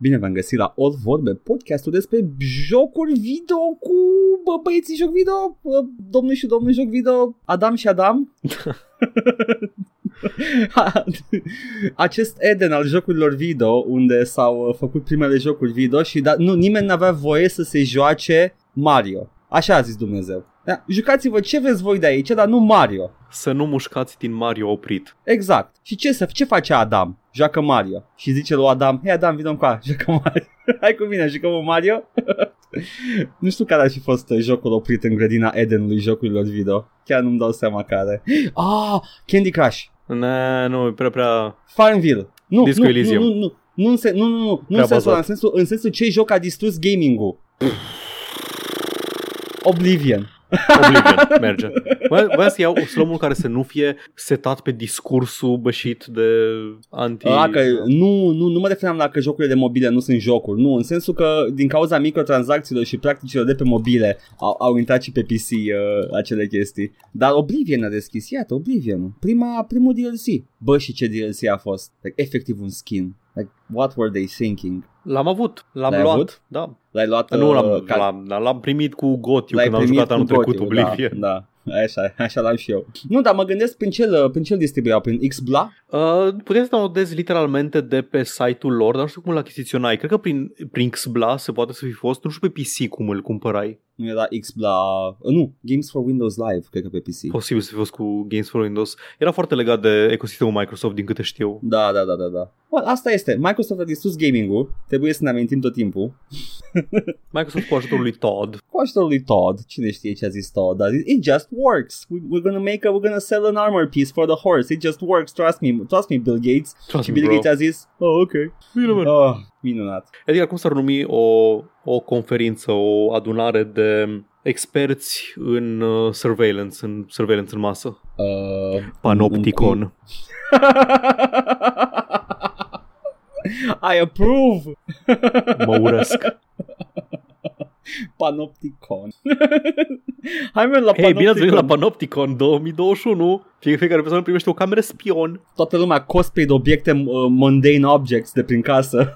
Bine v-am găsit la Old Vorbe, podcastul despre jocuri video cu bă, băieții joc video, bă, domnul și domnul joc video, Adam și Adam. Acest Eden al jocurilor video, unde s-au uh, făcut primele jocuri video și da, nu, nimeni n-avea voie să se joace Mario. Așa a zis Dumnezeu. Da, jucați-vă ce vreți voi de aici, dar nu Mario. Să nu mușcați din Mario oprit. Exact. Și ce, să, ce face Adam? Joacă Mario. Și zice lui Adam, hei Adam, vină cu joacă Mario. Hai cu mine, jucăm Mario? nu știu care ar fi fost uh, jocul oprit în grădina Edenului jocurilor video. Chiar nu-mi dau seama care. Ah, Candy Crush. Ne, nu, e prea, prea... Farmville. Nu, Disco nu, Elysium. nu, nu, nu. Nu, în sen- nu, nu, nu, nu Prea în sensul, ăla, în bazat. sensul, în sensul ce joc a distrus gaming-ul. Oblivion. Oblivion, merge. Voiam voiam să iau slomul care să nu fie setat pe discursul bășit de anti... A, că nu, nu, nu mă referam la că jocurile de mobile nu sunt jocuri, nu, în sensul că din cauza microtransacțiilor și practicilor de pe mobile au, au intrat și pe PC uh, acele chestii. Dar Oblivion a deschis, iată, Oblivion, prima, primul DLC. Bă, și ce DLC a fost? Like, efectiv un skin. Like, what were they thinking? L-am avut, l-am L-ai luat. avut? Da. L-ai luat... nu l-am, uh, ca- l-am, l-am primit cu Gotiu L-ai când am primit jucat anul cu trecut Gotiu, Oblivion. Da, da. Așa, așa l-am și eu. Nu, dar mă gândesc prin ce îl- prin ce îl distribuiau, prin Xbla? Uh, puteai să downloadezi literalmente de pe site-ul lor, dar nu știu cum îl achiziționai. Cred că prin, prin Xbla se poate să fi fost, nu știu pe PC cum îl cumpărai. Nu era Xbla... uh, Nu, Games for Windows Live, cred că pe PC. Posibil să fi fost cu Games for Windows. Era foarte legat de ecosistemul Microsoft, din câte știu. Da, da, da, da, da. Bă, asta este. Microsoft a distrus gaming-ul. Trebuie să ne amintim tot timpul. Microsoft cu ajutorul lui Todd. Cu ajutorul lui Todd. Cine știe ce a zis Todd? Dar it just works. We, we're gonna make a, we're gonna sell an armor piece for the horse. It just works. Trust me. Trust me, Bill Gates. Trust și me, Bill bro. Gates a zis, oh, ok. Bine, mă. Oh, minunat. Edgar, cum s-ar numi o, o conferință, o adunare de experți în uh, surveillance, în surveillance în masă? Uh, Panopticon. I approve. Mă urăsc. Panopticon. Hai mă la Hei, bine ați venit la Panopticon. Panopticon 2021. Fie- Fiecare persoană primește o cameră spion. Toată lumea cosplay de obiecte uh, mundane objects de prin casă.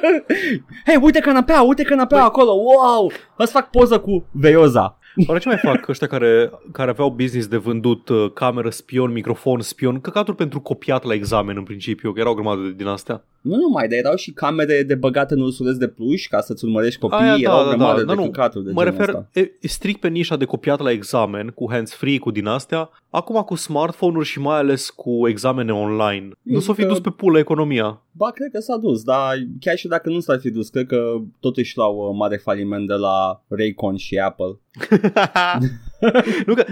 Hei, uite canapea, uite canapea acolo. Wow! Să fac poză cu veioza. Oare ce mai fac ăștia care, care aveau business de vândut uh, cameră spion, microfon spion, căcaturi pentru copiat la examen în principiu, că erau o grămadă de- din astea. Nu numai, dar erau și camere de băgate în ursuleț de pluș ca să-ți urmărești copiii. Aia, erau da, o da, grămadă da, de da, nu, căcaturi de Mă genul refer ăsta. e, e strict pe nișa de copiat la examen, cu hands-free, cu din astea, acum cu smartphone-uri și mai ales cu examene online. Nu s-o fi că- dus pe pulă economia. Ba, cred că s-a dus, dar chiar și dacă nu s-ar fi dus, cred că totuși luau uh, mare faliment de la Raycon și Apple. nu că,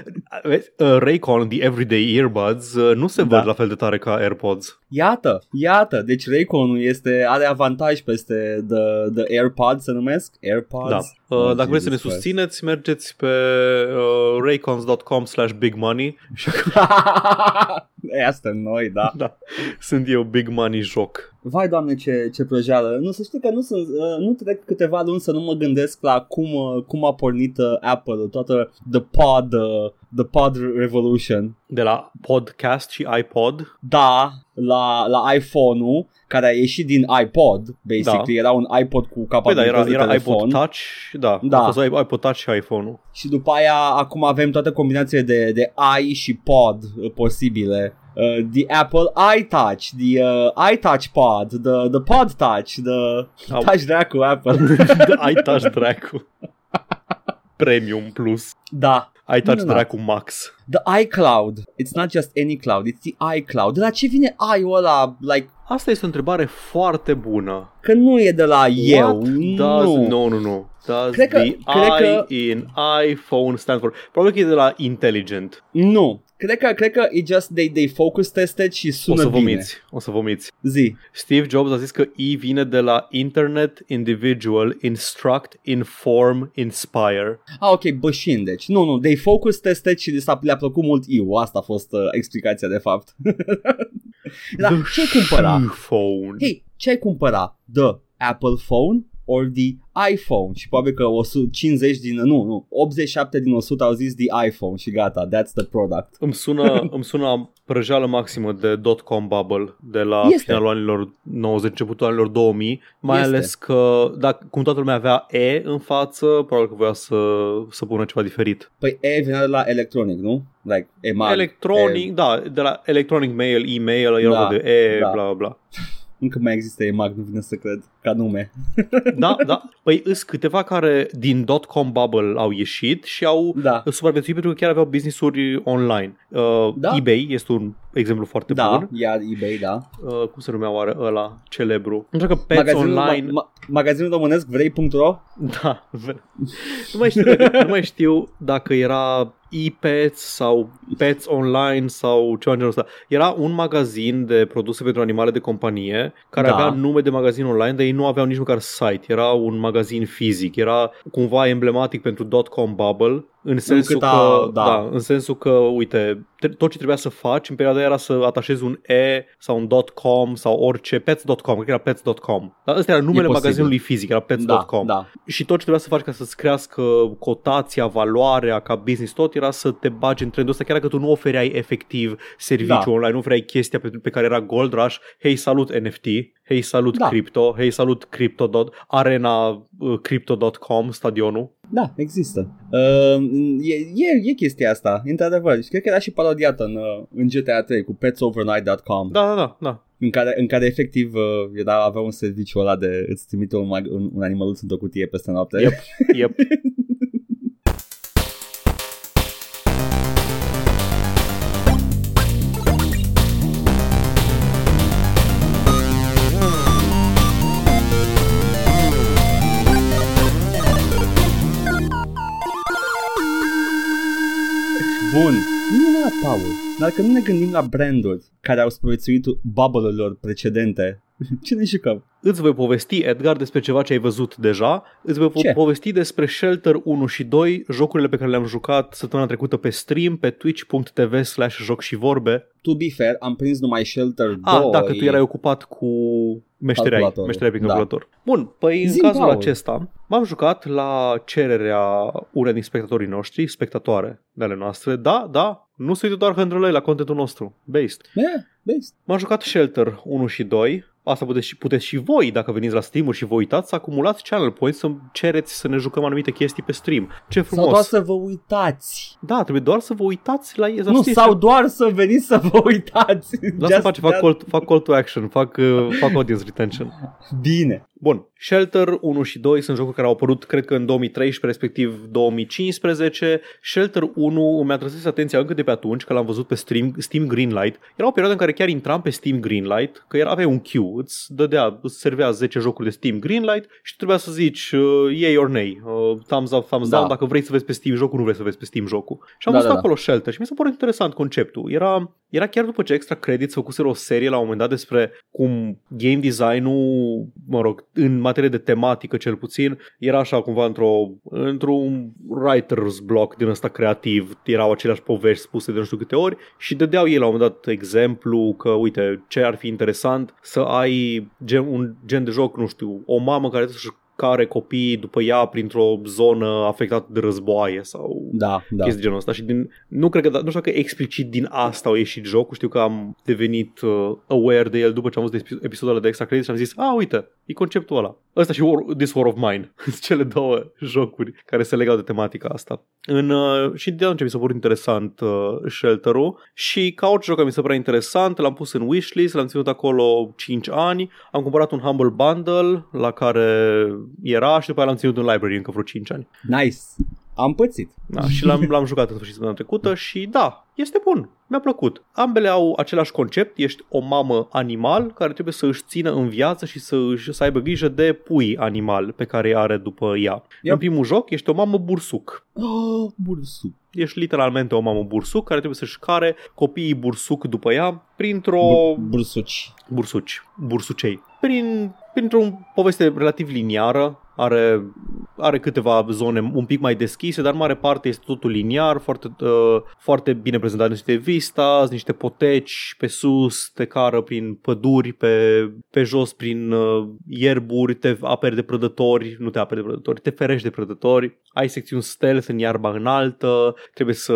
vezi, uh, Raycon, the everyday earbuds, uh, nu se Da. văd la fel de tare ca AirPods. Iată, iată, deci Raycon-ul este, are avantaj peste the, the AirPods, se numesc? AirPods? Da. Uh, Oh, dacă vreți să ne Jesus Christ. susțineți, mergeți pe uh, raycons.com slash big money și Asta noi, da. da, sunt eu big money joc. Vai, doamne, ce, ce projeală. Nu, să știi că nu, sunt, uh, nu trec câteva luni să nu mă gândesc la cum, uh, cum a pornit uh, Apple, toată the pod, uh, the pod revolution. De la podcast și iPod. Da, la, la iPhone-ul, care a ieșit din iPod, basically, era un iPod cu Păi da, capabilități era, de era telefon. iPod Touch, da, Da. a fost iPod Touch și iPhone-ul. Și după aia, acum avem toate combinațiile de, de i și pod uh, posibile. Uh, the Apple iTouch, the uh, iTouch Pod, the, the Pod Touch, the Au. Touch dracu Apple. iTouch Dracu. Premium Plus. da. iTouch Minunat. Dracu Max. The iCloud. It's not just any cloud, it's the iCloud. De la ce vine i-ul ăla? Like, Asta este o întrebare foarte bună. că nu e de la eu. What does, nu. no, no, no. Does Cred că- the cred I că- in iPhone stand for... Probabil că e de la intelligent. Nu. Cred că, cred că e just they, they focus tested și O sună să bine. vomiți. O să vomiți. Zi. Steve Jobs a zis că E vine de la Internet, Individual, Instruct, Inform, Inspire. Ah, ok, bășin, deci. Nu, nu, they focus tested și le-a, le-a plăcut mult eu. Asta a fost uh, explicația de fapt. Dar The ce cumpăra? Phone. Hei, ce ai cumpăra? The Apple Phone or the iPhone? Și probabil că 150 din, nu, nu, 87 din 100 au zis the iPhone și gata, that's the product. Îmi sună, îmi sună prăjeală maximă de dot-com bubble de la Este. finalul anilor 90, începutul anilor 2000, mai Este. ales că, dacă, cum toată lumea avea E în față, probabil că voia să, să pună ceva diferit. Păi E vine de la electronic, nu? Like EMAG. Electronic, E, da, de la electronic mail, e-mail, era Da, de E, da. bla bla bla. încă mai există EMAG, nu vine să cred, ca nume. Da, da. Păi îs câteva care din dot-com bubble au ieșit și au Da. supraviețuit pentru că chiar aveau business-uri online. Uh, Da. eBay este un exemplu foarte Da, bun. iar eBay, da. Uh, cum se numea oare ăla celebru? Nu știu că Pets Magazinul, Online... ma, ma, magazinul românesc vrei.ro? Da, v- nu mai știu dacă, nu mai știu dacă era e-pets sau Pets Online sau ceva în genul ăsta. Era un magazin de produse pentru animale de companie care Da. avea nume de magazin online, dar ei nu aveau nici măcar site. Era un magazin fizic. Era cumva emblematic pentru .com bubble în sensul Încât că, a- da. da, în sensul că, uite, te- tot ce trebuia să faci în perioada aia era să atașezi un E sau un .com sau orice, pets.com, cred că era pets.com. Dar ăsta era numele posibil. magazinului fizic, era pets.com Da, da. și tot ce trebuia să faci ca să-ți crească cotația, valoarea ca business, tot era să te bagi în trendul ăsta, chiar dacă tu nu ofereai efectiv serviciu Da. online, nu ofereai chestia pe, pe care era Gold Rush, hei salut NFT, hei salut Da. crypto, hei salut crypto. dot- arena uh, crypto.com, stadionul. Da, există. Uh, e, e, e chestia asta, într-adevăr. Și cred că era și parodiată în, uh, în GTA 3 cu petsovernight.com, Da, da, da, da. în, care, în care efectiv uh, era, avea un serviciu ăla de îți trimite un, mag- un, un animăluț într-o cutie peste noapte. Yep. Yep. Bun. Nu neapărat, Paul. Dar că nu ne gândim la branduri care au supraviețuit bubble-urilor precedente, ce ne jucăm? Îți voi povesti, Edgar, despre ceva ce ai văzut deja. Îți voi Ce? po- povesti despre Shelter 1 și 2, jocurile pe care le-am jucat săptămâna trecută pe stream, pe twitch.tv slash joc și vorbe. To be fair, am prins numai Shelter 2. Ah, dacă tu erai ocupat cu meștereai, Calculatorul. meștereai prin Da. calculator. Bun, păi în Zi, cazul Paul. acesta m-am jucat la cererea unei din spectatorii noștri, spectatoare de ale noastre. Da, da, nu se uită doar hândrălăi la contentul nostru, based. Yeah, based. M-am jucat Shelter 1 și 2. Asta puteți și, puteți și voi, dacă veniți la stream și vă uitați, să acumulați channel points, să cereți să ne jucăm anumite chestii pe stream. Ce Sau frumos! doar să vă uitați. Da, trebuie doar să vă uitați la ei. Nu, sau doar să veniți să vă uitați. Lasă Just face, fac that. call, fac call to action, fac, uh, fac audience retention. Bine. Bun, Shelter 1 și 2 sunt jocuri care au apărut, cred că în 2013, respectiv 2015. Shelter 1 îmi atrăsese atenția încă de pe atunci, că l-am văzut pe Steam, Steam Greenlight. Era o perioadă în care chiar intram pe Steam Greenlight, că era, avea un queue, îți dădea, îți servea 10 jocuri de Steam Greenlight și trebuia să zici uh, yay or nay, uh, thumbs up, thumbs Da. down, dacă vrei să vezi pe Steam jocul, nu vrei să vezi pe Steam jocul. Și am Da, văzut da, da. acolo Shelter și mi s-a părut interesant conceptul. Era, era chiar după ce Extra Credits făcuseră o serie la un moment dat despre cum game design-ul, mă rog, în materie de tematică cel puțin, era așa cumva într-o, într-un writer's block din ăsta creativ, erau aceleași povești spuse de nu știu câte ori și dădeau ei la un moment dat exemplu că, uite, ce ar fi interesant să ai gen, un gen de joc, nu știu, o mamă care trebuie să-și care copiii după ea printr-o zonă afectată de războaie sau Da, da. chestii de genul ăsta și din, nu cred că, nu știu dacă explicit din asta au ieșit jocul, știu că am devenit uh, aware de el după ce am văzut epi- episoadele de extra credit și am zis, a, uite, e conceptul ăla. Ăsta și War, This War of Mine, sunt cele două jocuri care se legau de tematica asta. În, uh, și de atunci mi s-a părut interesant uh, Shelter-ul și ca orice joc care mi se părea interesant, l-am pus în wishlist, l-am ținut acolo 5 ani, am cumpărat un Humble Bundle la care era și după aia l-am ținut în library încă vreo 5 ani. Nice. Am pățit. Da, și l-am, l-am jucat în sfârșit săptămâna trecută și da, este bun. Mi-a plăcut. Ambele au același concept. Ești o mamă animal care trebuie să își țină în viață și să, își, să aibă grijă de pui animal pe care îi are după ea. Yep. În primul joc ești o mamă bursuc. Oh, bursu. Ești literalmente o mamă bursuc care trebuie să-și care copiii bursuc după ea printr-o... Bur- bursuci. bursuci, bursucei. Prin, printr-o poveste relativ liniară, are are câteva zone un pic mai deschise, dar în mare parte este totul liniar, foarte, uh, foarte bine prezentat niște vistas, niște poteci pe sus, te cară prin păduri, pe, pe jos prin uh, ierburi, te aperi de prădători, nu te aperi de prădători, te ferești de prădători, ai secțiuni stealth în iarba înaltă, trebuie să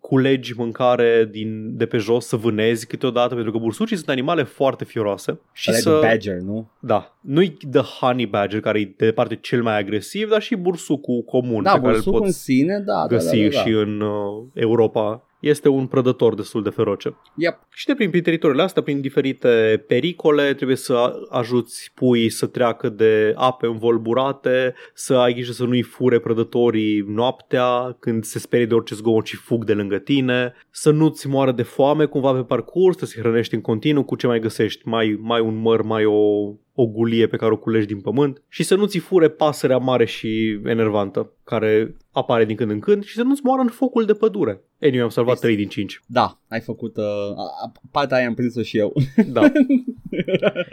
culegi mâncare din, de pe jos, să vânezi câteodată, pentru că bursucii sunt animale foarte fioroase. Și Alea să... badger, nu? Da. Nu-i the honey badger, care e de departe cel mai agresiv, dar și bursucul comun da, pe care îl bursucul în poți sine, da, găsi da, da, da, da. și în uh, Europa este un prădător destul de feroce. Yep. Și de prin, prin teritoriile astea, prin diferite pericole, trebuie să ajuți pui să treacă de ape învolburate, să ai grijă să nu-i fure prădătorii noaptea, când se sperie de orice zgomot și fug de lângă tine, să nu-ți moară de foame cumva pe parcurs, să se hrănești în continuu cu ce mai găsești, mai, mai un măr, mai o, o gulie pe care o culegi din pământ și să nu-ți fure pasărea mare și enervantă care apare din când în când și să nu-ți moară în focul de pădure. Anyway, am salvat Este- 3 din 5. Da, ai făcut... Uh, a- a- partea aia am prins-o și eu. Da.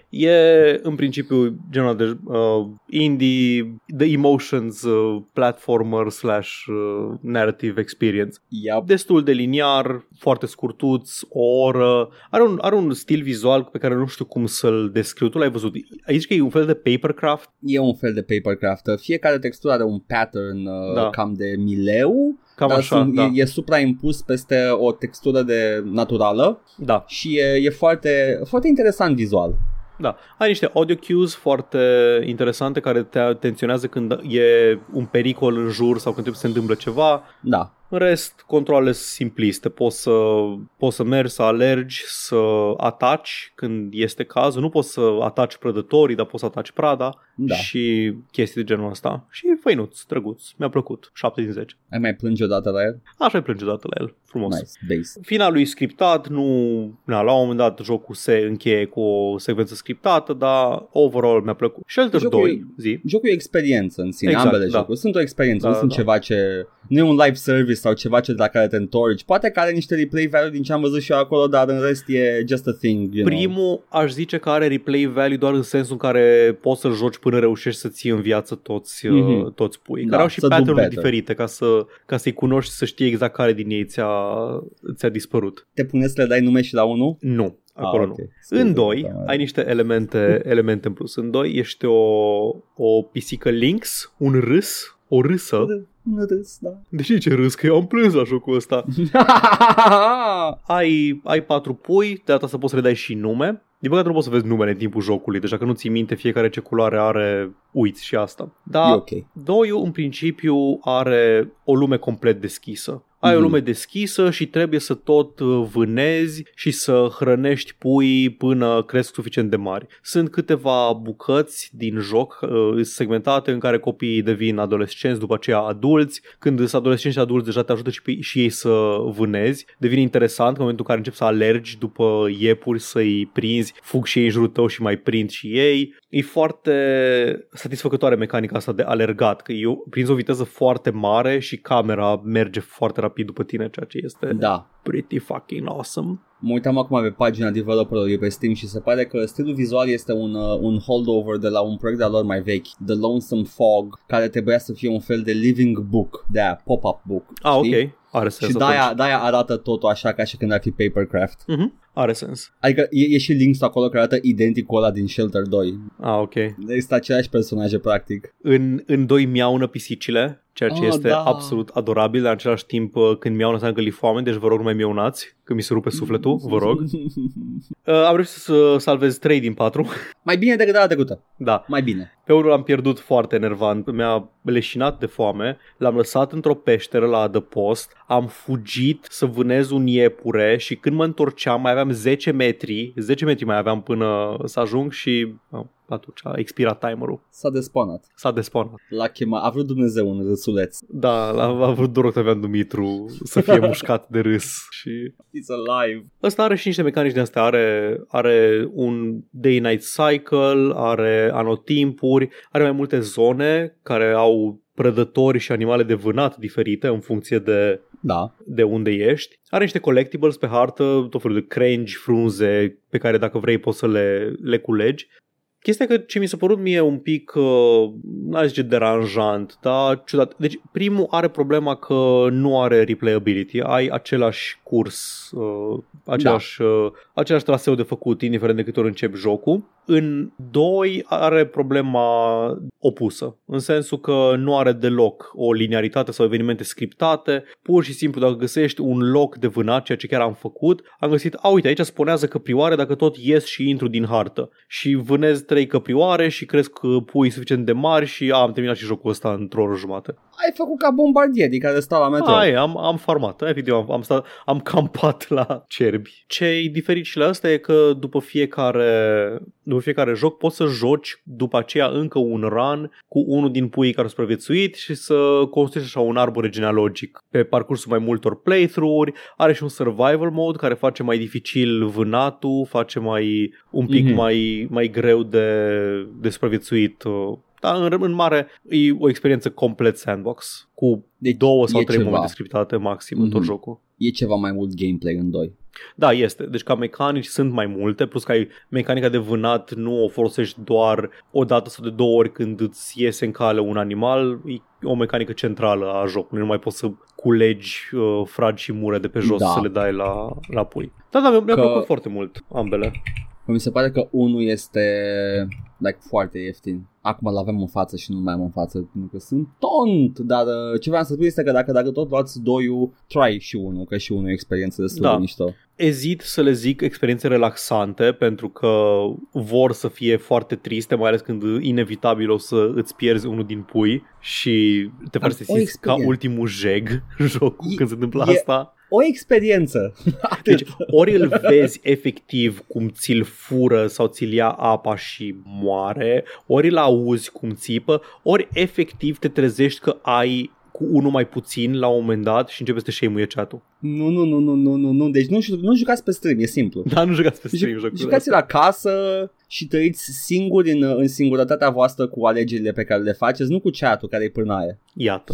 e în principiu genul de uh, indie, the emotions uh, platformer slash uh, narrative experience. yep. Destul de liniar, foarte scurtuț, o oră. Are un, are un stil vizual pe care nu știu cum să-l descriu. Tu l-ai văzut. Aici că e un fel de papercraft. E un fel de papercraft. Fiecare textură are un pattern uh, Da. cam de mileu. Cam dar așa, sunt, da. e, e supraimpus peste o textură de naturală Da. și e, e foarte, foarte interesant vizual. Da, ai niște audio cues foarte interesante care te atenționează când e un pericol în jur sau când trebuie să se întâmplă ceva. Da. În rest, controlele sunt simpliste. Poți să, poți să mergi, să alergi, să ataci când este cazul. Nu poți să ataci prădătorii, dar poți să ataci prada Da. și chestii de genul ăsta. Și e făinuț, drăguț. Mi-a plăcut. 7 din 10. Ai mai plânge odată la el? Așa îi plânge odată la el. Frumos. Nice. Base. Finalul e scriptat, nu, na, la un moment dat jocul se încheie cu o secvență scriptată, dar overall mi-a plăcut. Shelter Jocul 2, e- zi. Jocul e o experiență în sine, Exact, ambele da. jocuri. Sunt o experiență, Da, nu sunt da. ceva ce... Nu e un live service sau ceva ce la care te întorci. Poate că are niște replay value din ce am văzut și eu acolo, dar în rest e just a thing, you know. Primul aș zice că are replay value doar în sensul în care poți să-l joci până reușești să ții în viață toți, Mhm. uh, toți pui. Da, Care au și să do pattern-uri better. diferite ca, să, ca să-i cunoști și să știi exact care din ei ți-a, ți-a dispărut. Te pune să le dai nume și la unul? Nu, acolo ah, nu. okay. În 2 ai niște elemente, elemente în plus. În 2 ești o, o pisică lynx, un râs, o râsă. Un râs, da. De ce ce râs? Că eu am plâns la jocul ăsta. ai, ai patru pui, de data să poți să le dai și nume. Din păcate nu poți să vezi numele în timpul jocului, deja că nu ții minte fiecare ce culoare are, uiți și asta. Da, e ok. Doiul în principiu are o lume complet deschisă. Ai o Mhm. lume deschisă și trebuie să tot uh, vânezi și să hrănești puii până cresc suficient de mari. Sunt câteva bucăți din joc uh, segmentate în care copiii devin adolescenți, după aceea adulți. Când sunt adolescenți și adulți deja te ajută și, pe, și ei să vânezi. Devine interesant în momentul în care începi să alergi după iepuri, să-i prinzi, fug și ei în jurul tău și mai prind și ei. E foarte satisfăcătoare mecanica asta de alergat, că eu prinzi o viteză foarte mare și camera merge foarte rapid după tine, ceea ce este Da. pretty fucking awesome. Mă uitam acum pe pagina developerului pe Steam și se pare că stilul vizual este un, uh, un holdover de la un proiect de-al lor mai vechi, The Lonesome Fog, care trebuia să fie un fel de living book, de aia, pop-up book. Ah, știi? ok. Are sens. Și de-aia, de-aia arată totul așa ca și când ar fi papercraft. Mhm. Are sens. Adică e, e și Lynx acolo care arată identic cu ăla din Shelter 2. Ah, ok. Este aceleași personaje practic. În, în doi miaună pisicile, ceea ce Ah, este da. absolut adorabil, dar în același timp uh, când miaună înseamnă că li foame, deci vă rog nu mai miaunați, că mi se rupe sufletul, vă rog. Uh, am reușit să salvez 3 din 4. mai bine decât data trecută. da, Mai bine. Pe unul l-am pierdut foarte enervant, mi-a leșinat de foame, l-am lăsat într-o peșteră la adăpost, am fugit să vânez un iepure și când mă întorceam mai aveam 10 metri, 10 metri mai aveam până să ajung și ah, atunci a expirat timerul. S-a despawnat. S-a despawnat. L-a chemat. A vrut Dumnezeu un râsuleț. Da, a, a vrut doar Octavian Dumitru să fie mușcat de râs și It's alive. Ăsta are și niște mecanici de astea, are, are un day-night cycle, are anotimpuri, are mai multe zone care au prădători și animale de vânat diferite în funcție de, Da. de unde ești. Are niște collectibles pe hartă, tot felul de crengi, frunze, pe care dacă vrei poți să le, le culegi. Chestia că ce mi s-a părut mie un pic, uh, n-aș zice deranjant, dar ciudat. Deci primul are problema că nu are replayability. Ai același curs, uh, același, da. uh, același traseu de făcut, indiferent de câte ori începi jocul. În 2 are problema opusă, în sensul că nu are deloc o linearitate sau evenimente scriptate. Pur și simplu, dacă găsești un loc de vânat, ceea ce chiar am făcut, am găsit, a, uite, aici spunează căprioare dacă tot ies și intru din hartă. Și vânez trei căprioare și cresc pui suficient de mari și a, am terminat și jocul ăsta într-o oră jumate. Ai făcut ca bombardier din care stau la metro. Ai, am, am farmat, efectiv, am, am, stat, am campat la cerbi. Ce e diferit și la asta e că după fiecare, după fiecare joc poți să joci după aceea încă un run cu unul din puii care au supraviețuit și să construiești așa un arbore genealogic pe parcursul mai multor playthrough-uri. Are și un survival mode care face mai dificil vânatul, face mai un pic mm-hmm. mai, mai greu de, de supraviețuit uh, dar în, în mare e o experiență complet sandbox cu deci două sau trei momente scriptate maxim mm-hmm. în tot mhm. jocul. E ceva mai mult gameplay în doi. Da, este. Deci ca mecanici sunt mai multe, plus că ai mecanica de vânat nu o folosești doar o dată sau de două ori când îți iese în cale un animal, e o mecanică centrală a jocului, nu mai poți să culegi uh, fragi și mure de pe jos da. să le dai la, la pui. Da, da, mi-a, mi-a că... plăcut foarte mult ambele. Mi se pare că unul este like, foarte ieftin. Acum îl avem în față și nu mai am în față pentru că sunt tont, dar uh, ce vreau să spun este că dacă, dacă tot luați doiul, try și unul, că și unul e experiență destul da. de mișto. Ezit să le zic experiențe relaxante pentru că vor să fie foarte triste, mai ales când inevitabil o să îți pierzi unul din pui și te faci să simți ca ultimul jeg jocul e, când se întâmplă e, asta o experiență. Deci ori îl vezi efectiv cum ți-l fură sau ți-l ia apa și moare, ori îl auzi cum țipă, ori efectiv te trezești că ai cu unul mai puțin la un moment dat și începe să te shame chat-ul. Nu, nu, nu, nu, nu, nu, nu, deci nu, nu jucați pe stream, e simplu. Da, nu jucați pe stream jocul. Jucați la casă și trăiți singuri în, în singurătatea voastră cu alegerile pe care le faceți, nu cu chat-ul care e până aia. Iată.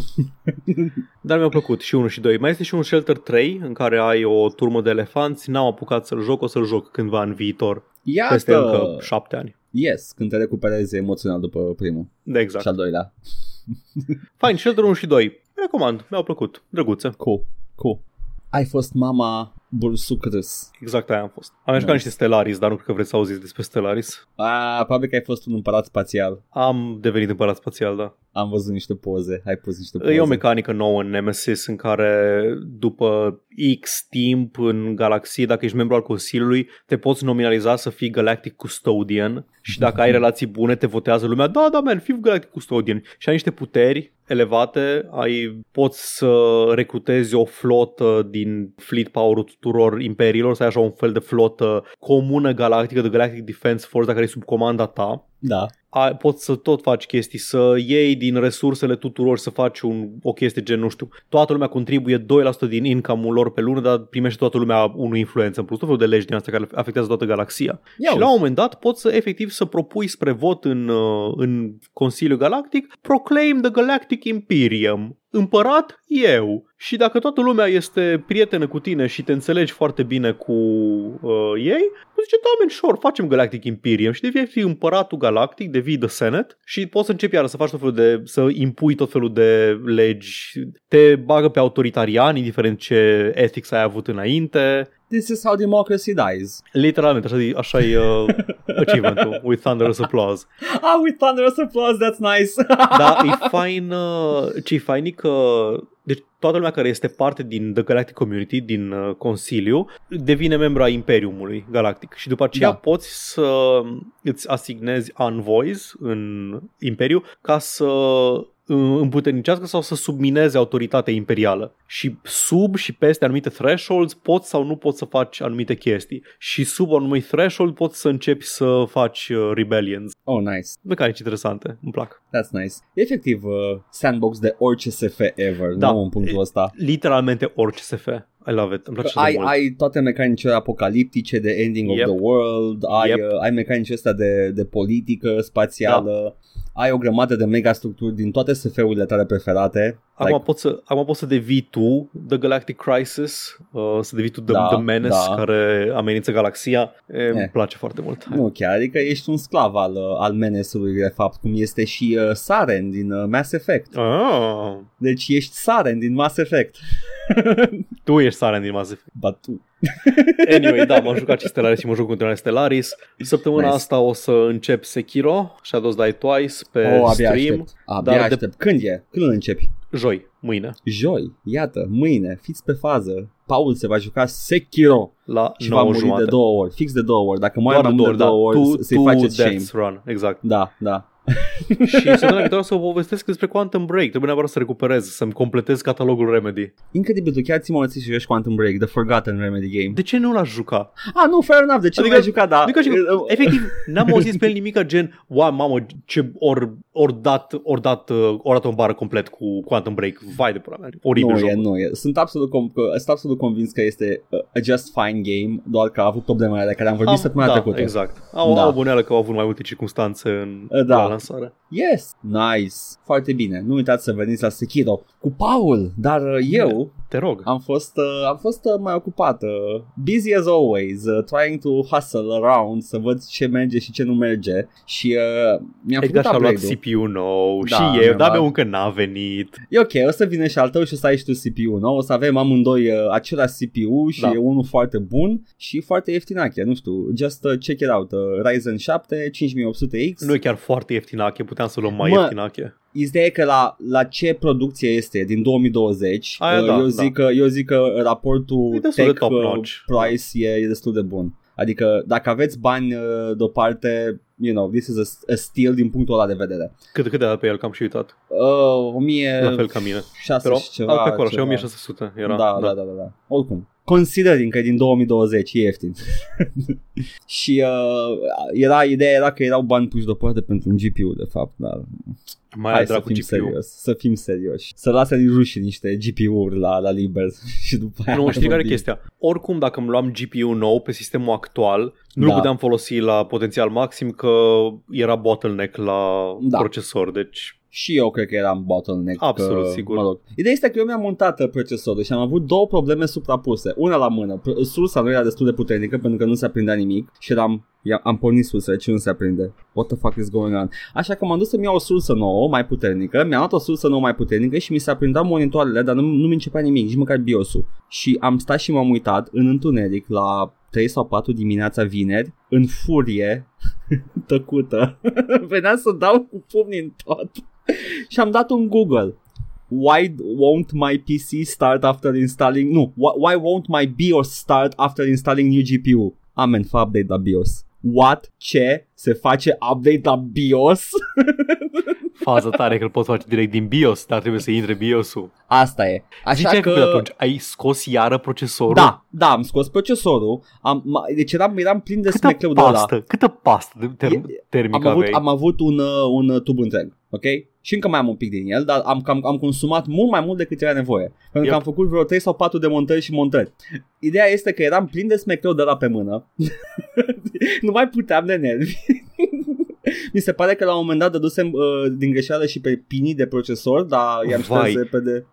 Dar mi-au plăcut și 1 și 2. Mai este și un Shelter 3 în care ai o turmă de elefanți, n-am apucat să-l joc, o să-l joc cândva în viitor. Iată. Peste încă șapte ani. Yes, când te recuperezi emoțional după primul. Da, exact. Și al doilea. Fine, Shelter 1 și 2. Recomand, mi-au plăcut. Drăguțe. Cool. Cool. Ai fost mama bursuc râs. Exact aia am fost. Am nice. niște Stellaris, dar nu cred că vreți să auziți despre Stellaris. A, probabil că ai fost un împărat spațial. Am devenit împărat spațial, da. Am văzut niște poze, ai pus niște poze. E o mecanică nouă în Nemesis în care după X timp în galaxie, dacă ești membru al Consiliului, te poți nominaliza să fii Galactic Custodian și dacă ai relații bune, te votează lumea, da, da, man, fii Galactic Custodian și ai niște puteri elevate, ai, poți să recrutezi o flotă din fleet power-ul tuturor imperiilor, să ai așa un fel de flotă comună galactică, de Galactic Defense Force, care e sub comanda ta da. A, poți să tot faci chestii, să iei din resursele tuturor, să faci un, o chestie gen, nu știu, toată lumea contribuie 2% din income-ul lor pe lună, dar primește toată lumea unui influență în plus, tot felul de legi din asta care afectează toată galaxia. Ia și la un moment dat poți să efectiv să propui spre vot în, uh, în Consiliul Galactic Proclaim the Galactic Imperium împărat eu. Și dacă toată lumea este prietenă cu tine și te înțelegi foarte bine cu uh, ei, tu zice, da, men, sure, facem Galactic Imperium. Și devii fi împăratul galactic, devii The Senate și poți să începi iar să faci tot felul de, să impui tot felul de legi, te bagă pe autoritarian, indiferent ce ethics ai avut înainte, This is how democracy dies. Literalmente, așa e, așa e uh, achievementul, with thunderous applause. Ah, with thunderous applause, that's nice. da, e fain, uh, ce e fain e că deci toată lumea care este parte din The Galactic Community, din uh, Consiliu, devine membru a Imperiumului Galactic și după aceea da. poți să îți asignezi envoys în Imperiu ca să împuternicească sau să submineze autoritatea imperială. Și sub și peste anumite thresholds poți sau nu poți să faci anumite chestii. Și sub un anumit threshold poți să începi să faci uh, rebellions. Oh, nice. Mecanici interesante, îmi plac. That's nice. Efectiv, uh, sandbox de orice SF ever, da. nu în punctul ăsta. Literalmente orice SF. I love it. Îmi place ai, ai toate mecanicile apocaliptice de ending yep. of the world, ai, yep. uh, ai mecanicile astea de, de politică spațială. Da ai o grămadă de mega structuri din toate SF-urile tale preferate. Acum, like, poți să, acum poți să devii tu The Galactic Crisis, uh, să devii tu The, da, the Menace da. care amenință galaxia. E, eh. Îmi place foarte mult. Nu chiar, adică ești un sclav al, uh, al Menace-ului, de fapt, cum este și uh, Saren din uh, Mass Effect. Oh. Deci ești Saren din Mass Effect. tu ești Saren din Mass Effect. Ba tu. anyway, da, m-am jucat și Stellaris și mă joc continuare Stellaris. Săptămâna nice. asta o să încep Sekiro, Shadows Die Twice pe oh, abia stream. Aștept. Abia dar aștept. De... Când e? Când începi? Joi, mâine. Joi, iată, mâine, fiți pe fază. Paul se va juca Sekiro la și va muri jumate. de două ori, fix de două ori. Dacă mai am de două da, ori, tu, să-i tu faceți shame. Run, exact. Da, da. și săptămâna viitoare să vă povestesc despre Quantum Break. Trebuie neapărat să recuperez, să-mi completez catalogul Remedy. Incredibil, tu chiar ți mă și joci Quantum Break, The Forgotten Remedy Game. De ce nu l-aș juca? Ah, nu, fair enough, de ce adică, nu l-ai jucat, da. Adică, efectiv, n-am auzit despre el nimic gen, wow, mamă, ce ori or dat, or dat, uh, or dat o bară complet cu Quantum Break. Vai de pula mea, oribil nu joc. E, nu e, sunt absolut, com- sunt absolut convins că este a just fine game, doar că a avut problemele de care am vorbit am, săptămâna da, trecută. exact. Au, da. au buneală că au avut mai multe circunstanțe în da. La lansare. Yes, nice, foarte bine. Nu uitați să veniți la Sekiro cu Paul, dar uh, eu te rog. Am fost, uh, am fost uh, mai ocupată. Busy as always, uh, trying to hustle around să văd ce merge și ce nu merge și uh, mi-am făcut upgrade-ul. luat CPU nou da, și eu, dar meu încă n-a venit. E ok, o să vină și al tău și o să ai și tu CPU nou, o să avem amândoi uh, același CPU și da. e unul foarte bun și foarte ieftinache, nu știu, just uh, check it out, uh, Ryzen 7 5800X. Nu e chiar foarte ieftinache, puteam să luăm mai mă, ieftinache. Ideea e că la, la ce producție este din 2020, Aia, uh, da, eu, da. zic că, eu zic că raportul tech uh, price e, e destul de bun. Adică dacă aveți bani uh, deoparte, you know, this is a, a steal din punctul ăla de vedere. Cât, cât de dat pe el, că am și uitat. Uh, 1000... La fel ca mine. 6 Pero, și ceva. pe acolo, ceva. și 1600 era. Da, da, da, da, da. Oricum. Considering că e din 2020 e ieftin. și uh, era, ideea era că erau bani puși deoparte pentru un GPU, de fapt, dar mai Hai să fim GPU. serios, să fim serioși. Să lase din rușii niște GPU-uri la, la liber și după aia Nu, știi care e chestia? Oricum dacă îmi luam GPU nou pe sistemul actual, nu da. puteam folosi la potențial maxim că era bottleneck la da. procesor, deci și eu cred că eram bottleneck. Absolut, că, sigur. Mă rog. Ideea este că eu mi-am montat uh, procesorul și am avut două probleme suprapuse. Una la mână. Sursa nu era destul de puternică pentru că nu se aprindea nimic și eram am pornit sursele, ce nu se aprinde? What the fuck is going on? Așa că m-am dus să-mi iau o sursă nouă, mai puternică, mi-am luat o sursă nouă mai puternică și mi se aprindau monitoarele, dar nu, nu mi începea nimic, nici măcar BIOS-ul. Și am stat și m-am uitat în întuneric la 3 sau 4 dimineața vineri, în furie, tăcută. Veneam să dau cu pumnii în tot. și am dat un Google. Why won't my PC start after installing... Nu, why won't my BIOS start after installing new GPU? Amen, fă update la BIOS. What? Ce? Se face update la BIOS? Fază tare că îl poți face direct din BIOS, dar trebuie să intre BIOS-ul. Asta e. Așa Ziceai că... că atunci ai scos iară procesorul? Da, da, am scos procesorul. Am, deci eram, eram plin de câtă smecleu pastă, de ăla. Câtă pastă de term- termică am avut, aveai? am avut un, uh, un tub întreg, ok? Și încă mai am un pic din el, dar am, am, am consumat mult mai mult decât era nevoie. Pentru yep. că am făcut vreo 3 sau 4 demontări și montări. Ideea este că eram plin de smecleu de la pe mână. nu mai puteam de nervi. Mi se pare că la un moment dat dădusem uh, din greșeală și pe pinii de procesor, dar i-am șters repede.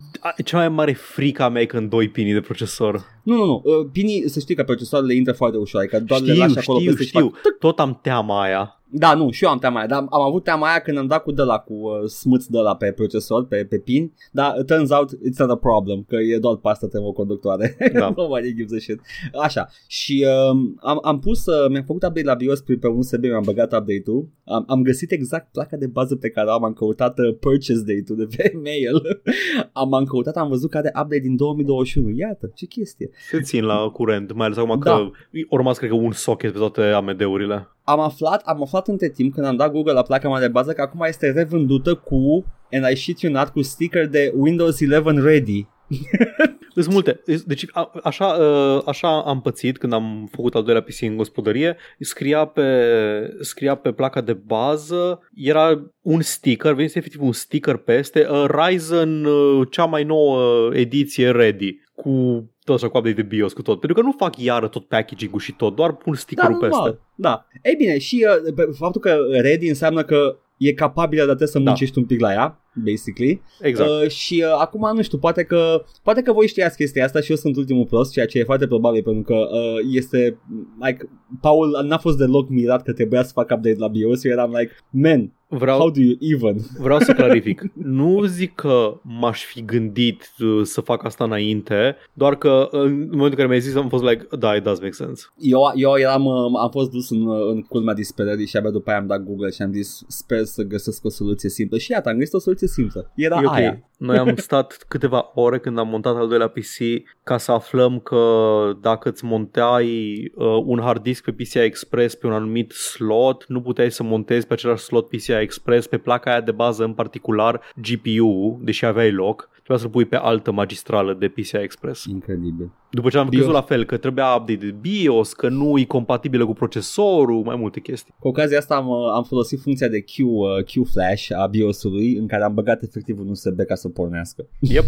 Cea mai mare frică a mea e când doi pinii de procesor. Nu, nu, nu. Uh, pinii, să știi că procesoarele intră foarte ușor, adică doar știu, le lași acolo știu, peste știu. și fac... Tot am teama aia. Da, nu, și eu am teama aia, dar am avut teama aia când am dat cu de la cu uh, smâț de la pe procesor, pe, pe pin, dar it turns out it's not a problem, că e doar pasta termoconductoare. Da. Nobody gives a shit. Așa, și uh, am, am pus, uh, mi-am făcut update la BIOS pe un USB, mi-am băgat update-ul, am, am găsit exact placa de bază pe care am, am căutat uh, purchase date-ul de pe mail, am, am căutat, am văzut că are update din 2021, iată, ce chestie. Se țin la curent, mai ales acum da. că urmați cred că un socket pe toate AMD-urile am aflat, am aflat între timp când am dat Google la placa mea de bază că acum este revândută cu, and I shit you not, cu sticker de Windows 11 Ready. Sunt multe. Deci a, așa, ă, așa am pățit când am făcut al doilea PC în gospodărie. Scria pe, scria pe placa de bază, era un sticker, venise efectiv un sticker peste, uh, Ryzen uh, cea mai nouă ediție ready cu tot așa cu update de BIOS cu tot. Pentru că nu fac iară tot packaging-ul și tot, doar pun stickerul da, peste. Da, Ei bine, și uh, faptul că ready înseamnă că e capabilă, dar trebuie să Da. muncești un pic la ea, basically. Exact. Uh, și uh, acum nu știu, poate că poate că voi știați chestia asta și eu sunt ultimul prost, ceea ce e foarte probabil pentru că uh, este like Paul n-a fost deloc mirat că trebuia să fac update la BIOS, eu eram like, man, Vreau, how do you even? Vreau să clarific. Nu zic că m-aș fi gândit uh, să fac asta înainte, doar că uh, în momentul în care mi-ai zis am fost like, da, it does make sense. Eu, eu eram, uh, am fost dus în, uh, în culmea disperării și abia după aia am dat Google și am zis sper să găsesc o soluție simplă și iată, am găsit o soluție simplă. Era E ok. aia. Noi am stat câteva ore când am montat al doilea PC ca să aflăm că dacă îți montai uh, un hard disk pe PCI Express pe un anumit slot, nu puteai să montezi pe același slot PCI Express pe placa aia de bază în particular GPU, deși aveai loc, trebuia să-l pui pe altă magistrală de PCI Express. Incredibil. După ce am BIOS. crezut la fel că trebuia update BIOS, că nu e compatibilă cu procesorul, mai multe chestii. Cu ocazia asta am, uh, am folosit funcția de Q, uh, Q Flash a BIOS-ului în care am băgat efectiv un USB ca să pornească Yep.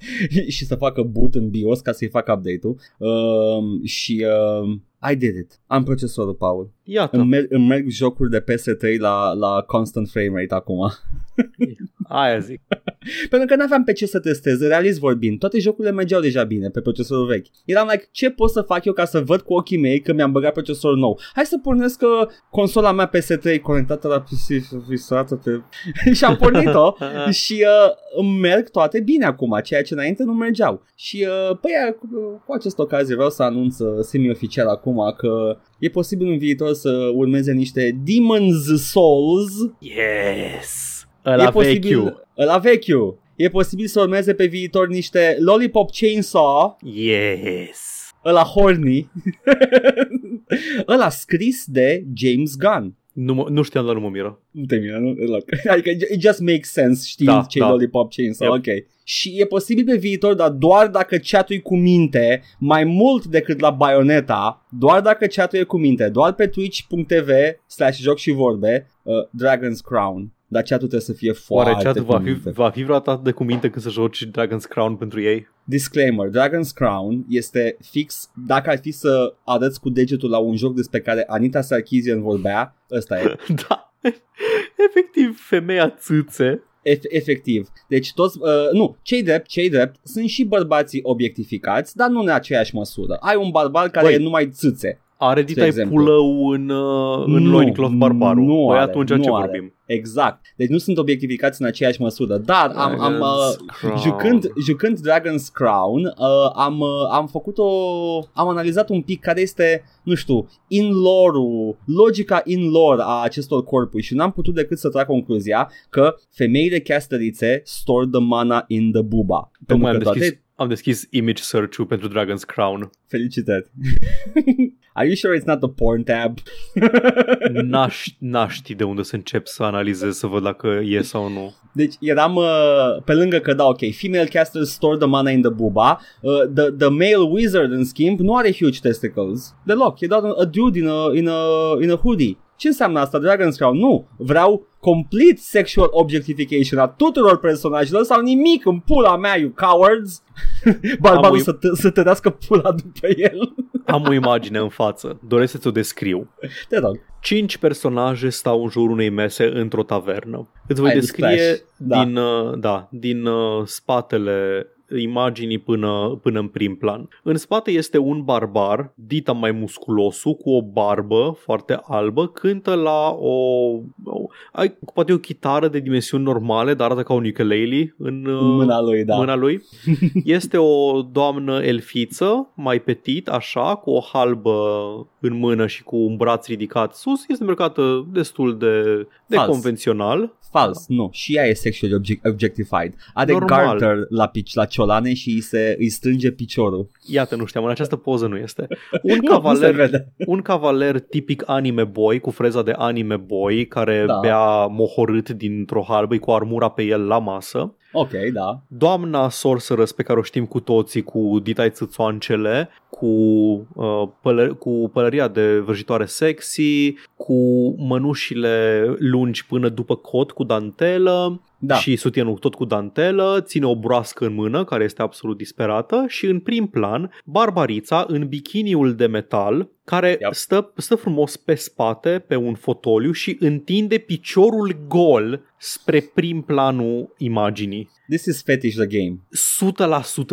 și să facă boot în BIOS ca să-i fac update-ul uh, și uh, I did it. Am procesorul, Paul. Iată, Îmi merg, îmi merg jocuri de PS3 la, la constant frame rate acum. aia zic. Pentru că n-aveam pe ce să testez, realist vorbind. Toate jocurile mergeau deja bine pe procesorul vechi. Eram like, ce pot să fac eu ca să văd cu ochii mei că mi-am băgat procesor nou? Hai să pornesc uh, consola mea PS3 conectată la PC și instalată pe... și am pornit-o și uh, îmi merg toate bine acum, ceea ce înainte nu mergeau. Și uh, păi cu, cu această ocazie vreau să anunț uh, semi-oficial acum că e posibil în viitor să urmeze niște Demon's Souls Yes! E Ăla posibil, vechiul. La vechiul. E posibil să urmeze pe viitor niște Lollipop Chainsaw, Yes! ăla horny, ăla scris de James Gunn. Nu, mă, nu știam, dar nu mă miră. Nu te miră, nu? Look. Adică it just makes sense știind Da, ce da. Lollipop Chainsaw, Yep. ok. Și e posibil pe viitor, dar doar dacă chat cu minte, mai mult decât la Bayonetta, doar dacă chat e cu minte, doar pe twitch.tv slash joc și vorbe, uh, Dragon's Crown. Dar chat trebuie să fie foarte Oare chat va cu fi, minte. va fi vreodată atât de cuminte când să joci Dragon's Crown pentru ei? Disclaimer, Dragon's Crown este fix, dacă ar fi să arăți cu degetul la un joc despre care Anita Sarkeesian vorbea, ăsta e, da. Efectiv, femeia țâțe. Ef- efectiv. Deci toți, uh, nu, cei drept, cei drept, sunt și bărbații obiectificați, dar nu în aceeași măsură. Ai un barbar care Băi, e numai țâțe. Are De ditai exemplu. pulău în, uh, în Nu, loincloth barbarul. nu păi are, atunci nu ce are. vorbim? Exact. Deci nu sunt obiectificați în aceeași măsură, dar am, am uh, Dragon's Crown. Jucând, jucând Dragon's Crown, uh, am, uh, am făcut o... am analizat un pic care este, nu știu, in lore logica in lore a acestor corpuri și n-am putut decât să trag concluzia că femeile casterițe store the mana in the buba. Tocmai Pentru am că deschis, toate... am deschis image search-ul pentru Dragon's Crown. Felicitări. Are you sure it's not the porn tab? N-aș, n-aș ști de unde să încep să analizez, să văd dacă e sau nu. Deci eram uh, pe lângă că da, ok, female casters store the mana in the buba, uh, the, the male wizard în schimb nu are huge testicles, deloc, e doar a dude in a, in a, in a hoodie. Ce înseamnă asta, Dragon's Crown? Nu, vreau complete sexual objectification a tuturor personajelor sau nimic în pula mea, you cowards. Barbarul Am o- să, t- să tărească pula după el. Am o imagine în față. Doresc să ți-o descriu. Te rog. Cinci personaje stau în jurul unei mese într-o tavernă. Îți voi Ai descrie Splash. Da. din, uh, da, din uh, spatele imaginii până, până în prim plan. În spate este un barbar, dita mai musculosul, cu o barbă foarte albă, cântă la o... o ai, poate o chitară de dimensiuni normale, dar arată ca un ukulele în, uh, În mâna lui, da. mâna lui. Este o doamnă elfiță, mai petit, așa, cu o halbă în mână și cu un braț ridicat sus. Este îmbrăcată destul de, de Fals. convențional. Fals, nu, și ea e sexually object- objectified. Are Normal. garter la, pici, la ciolane și îi, se, îi strânge piciorul. Iată, nu știam, în această poză nu este. Un Nu, nu se cavaler, vede. un cavaler tipic anime boy, cu freza de anime boy, care Da. Bea mohorât dintr-o halbă, cu armura pe el la masă. Ok, da. Doamna Sorceress pe care o știm cu toții cu ditai țâțoancele, cu, uh, pălă- cu pălăria de vrăjitoare sexy, cu mănușile lungi până după cot cu dantelă, Da. și sutienul tot cu dantelă, ține o broască în mână care este absolut disperată și în prim plan Barbarița în bikiniul de metal care Yep. stă, stă frumos pe spate pe un fotoliu și întinde piciorul gol spre prim planul imaginii. This is fetish the game.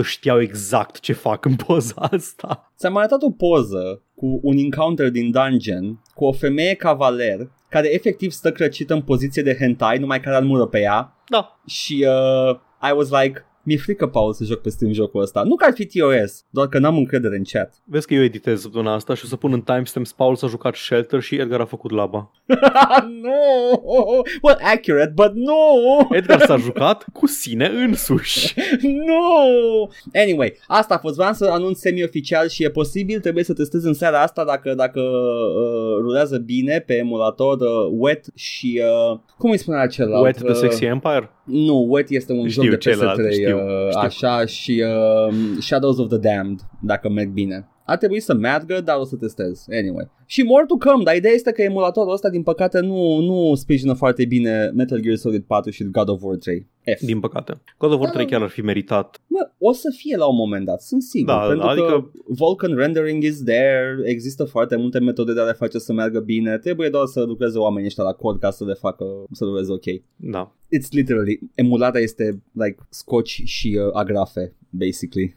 100% știau exact ce fac în poza asta. Ți-am arătat o poză cu un encounter din dungeon cu o femeie cavaler care efectiv stă crăcită în poziție de hentai, numai care armură pe ea Da, și uh, I was like, mi-e frică, Paul, să joc pe Steam jocul ăsta. Nu că ar fi TOS, doar că n-am încredere în chat. vezi că eu editez săptămâna asta și o să pun în timestamps Paul s-a jucat Shelter și Edgar a făcut laba. no! Well, accurate, but no! Edgar s-a jucat cu sine însuși. no! Anyway, asta a fost. Vreau să anunț semi-oficial și e posibil, trebuie să testez în seara asta dacă, dacă uh, rulează bine pe emulator uh, Wet și... Uh, cum îi spune acela? Wet the Sexy Empire? Nu, Wet este un Știu joc de celălalt, PS3, știu, uh, știu. așa, și uh, Shadows of the Damned, dacă merg bine. Ar trebui să meargă, dar o să testez. Anyway. Și more to come, dar ideea este că emulatorul ăsta, din păcate, nu, nu sprijină foarte bine Metal Gear Solid 4 și God of War 3. F. Din păcate. God of War 3 chiar ar fi meritat. Mă, o să fie la un moment dat, sunt sigur. Da, pentru adică- că Vulcan rendering is there, există foarte multe metode de a le face să meargă bine, trebuie doar să lucreze oamenii ăștia la cod ca să le facă, să lucreze ok. Da. It's literally, emularea este like scoci și uh, agrafe, basically.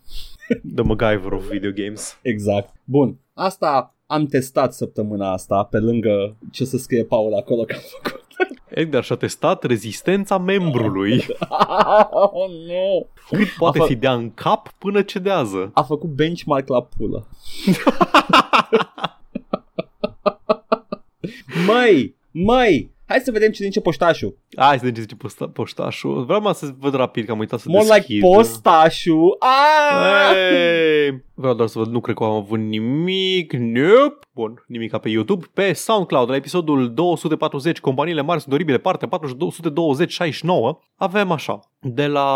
The MacGyver of video games. Exact. Bun, asta am testat săptămâna asta, pe lângă ce să scrie Paul acolo că am făcut. Edgar și-a testat rezistența membrului. oh, no. Cât poate A fă- fi dea în cap până cedează. A făcut benchmark la pulă. măi, măi, hai să vedem ce zice poștașul. Hai să vedem ce zice posta- poștașul. Vreau să văd rapid că am uitat să More deschid. like postașul. Ah! Hey! Vreau doar să văd, nu cred că am avut nimic. Nope. Bun, nimic pe YouTube. Pe SoundCloud, la episodul 240, companiile mari sunt oribile, partea 420-69, avem așa. De la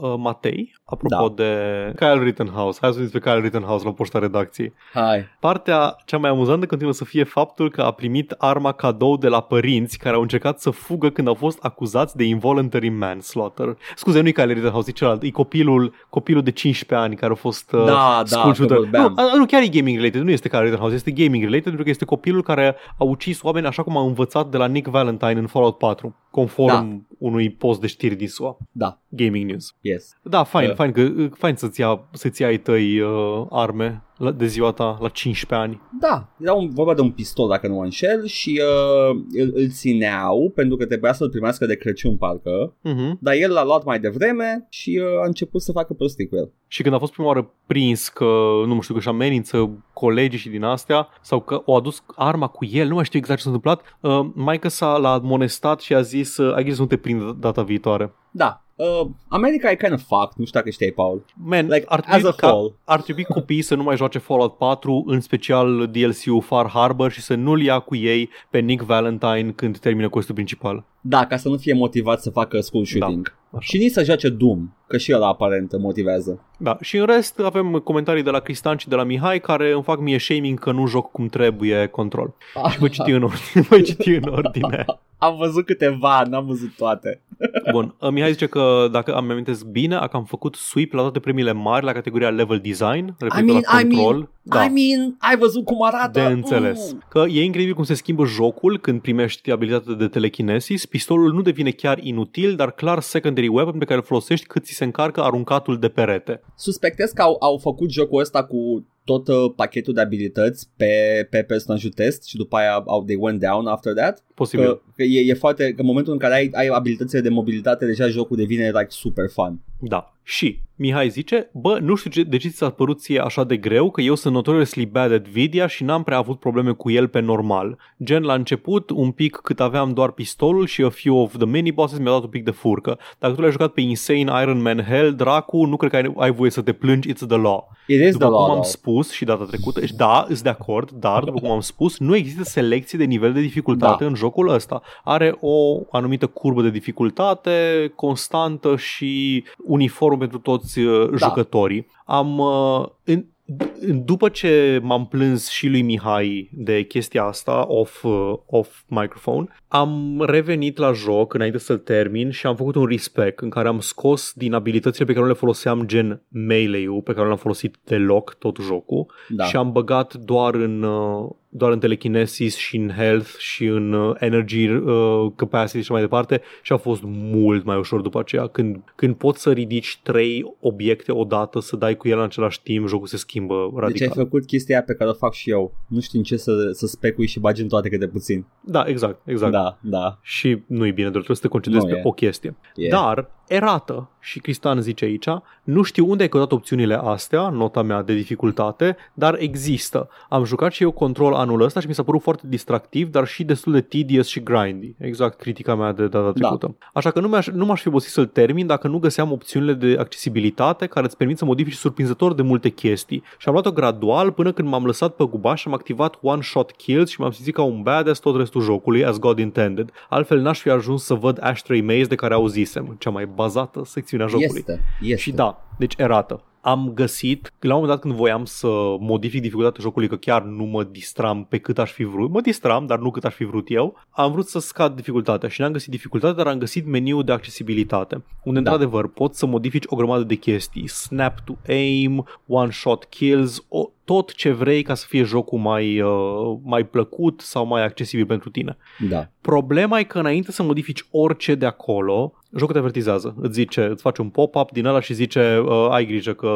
uh, Matei, apropo Da. de Kyle Rittenhouse. Hai să vedem pe Kyle Rittenhouse la poșta redacției. Hai. Partea cea mai amuzantă continuă să fie faptul că a primit arma cadou de la părinți care au încercat să fugă când au fost acuzați de involuntary manslaughter. Scuze, nu e Kyle Rittenhouse, e celălalt. E copilul, copilul de 15 ani care a fost uh, Da, school da, shooter. că vorbeam. Nu, a- nu, chiar e gaming related, nu este Kyle Rittenhouse, este gaming related pentru că este copilul care a ucis oameni așa cum a învățat de la Nick Valentine în Fallout 4, conform Da. unui post de știri din SUA. Da, Gaming News. yes. Da, fain, Uh. fain, că, fain să-ți, ia, să-ți ia ai tăi uh, arme la, de ziua ta la 15 ani. Da, era un, vorba de un pistol dacă nu mă înșel și uh, îl, îl țineau pentru că trebuia să-l primească de Crăciun parcă, Uh-huh. dar el l-a luat mai devreme și uh, a început să facă prostii cu el. Și când a fost prima oară prins că, nu știu, că își amenință colegii și din astea, sau că o adus arma cu el, nu mai știu exact ce s-a întâmplat, uh, Maica s-a l-a admonestat și a zis, uh, ai grijă să nu te prind data viitoare. Da, uh, America e kind of fucked, nu știu dacă știai, Paul. Man, Like, ar, as trebui a ca, whole. ar trebui copiii să nu mai joace Fallout 4, în special DLC-ul Far Harbor și să nu-l ia cu ei pe Nick Valentine când termină questul principal. Da, ca să nu fie motivat să facă school shooting. Da, așa. și nici să joace Doom, că și ăla aparent motivează. Da, și în rest avem comentarii de la Cristian și de la Mihai care îmi fac mie shaming că nu joc cum trebuie control. Și voi citi în ordine. Voi citi în ordine. Am văzut câteva, n-am văzut toate. Bun, uh, Mihai zice că dacă am amintesc bine, că am făcut sweep la toate premiile mari la categoria level design, referitor mean, la I mean, control. Da. I mean, ai văzut cum arată? De înțeles. Mm. Că e incredibil cum se schimbă jocul când primești abilitatea de telekinesis. Pistolul nu devine chiar inutil, dar clar secondary weapon pe care îl folosești cât ți se încarcă aruncatul de perete. Suspectez că au, au făcut jocul ăsta cu tot uh, pachetul de abilități pe, pe personajul test și după aia au, they went down after that. Posibil. Că, că e, e foarte, că în momentul în care ai, ai abilitățile de mobilitate, deja jocul devine like super fun. Da. Și Mihai zice, bă, nu știu ce, de ce ți s-a părut ție așa de greu, că eu sunt notoriously bad at Nvidia și n-am prea avut probleme cu el pe normal. Gen, la început, un pic cât aveam doar pistolul și a few of the mini bosses mi-a dat un pic de furcă. Dacă tu l-ai jucat pe Insane Iron Man Hell, dracu, nu cred că ai, ai voie să te plângi, it's the law. It is După the law, cum am though. Spus și data trecută, și da, îs de acord, dar după cum am spus, nu există selecție de nivel de dificultate Da. în jocul ăsta. Are o anumită curbă de dificultate constantă și uniform pentru toți uh, Da. jucătorii. Am uh, în, după ce m-am plâns și lui Mihai de chestia asta off, uh, off microphone, am revenit la joc înainte să-l termin și am făcut un respec în care am scos din abilitățile pe care nu le foloseam gen melee-ul, pe care nu l-am folosit deloc tot jocul Da. și am băgat doar în uh, doar în telekinesis și în health și în uh, energy uh, capacity și mai departe și a fost mult mai ușor după aceea. Când, când poți să ridici trei obiecte odată, să dai cu el în același timp, jocul se schimbă radical. Deci ai făcut chestia aia pe care o fac și eu. Nu știu în ce să, să specui și bagi în toate câte puțin. Da, exact, exact. Da, da. Și nu e bine, doar trebuie să te concentrezi Nu pe e. o chestie. E. Dar, erată, și Cristian zice aici, nu știu unde ai căutat opțiunile astea, nota mea de dificultate, dar există. Am jucat și eu control anul ăsta și mi s-a părut foarte distractiv, dar și destul de tedious și grindy. Exact critica mea de data trecută. Așa că nu, mi-aș, nu m-aș fi obosit să-l termin dacă nu găseam opțiunile de accesibilitate care îți permit să modifici surprinzător de multe chestii. Și am luat-o gradual până când m-am lăsat pe gubaș și am activat one-shot kills și m-am simțit ca un badass tot restul jocului, as God intended. Altfel n-aș fi ajuns să văd Ashtray Maze de care auzisem, cea mai bazată secțiune a jocului. Este, este. Și da, deci erată. Am găsit, la un moment dat când voiam să modific dificultatea jocului, că chiar nu mă distram pe cât aș fi vrut, mă distram, dar nu cât aș fi vrut eu, am vrut să scad dificultatea și n-am găsit dificultatea, dar am găsit meniul de accesibilitate, unde Da. într-adevăr poți să modifici o grămadă de chestii, snap to aim, one-shot kills, o, tot ce vrei ca să fie jocul mai, uh, mai plăcut sau mai accesibil pentru tine. Da. Problema e că înainte să modifici orice de acolo, jocul te avertizează. Îți zice, îți face un pop-up din ăla și zice uh, ai grijă că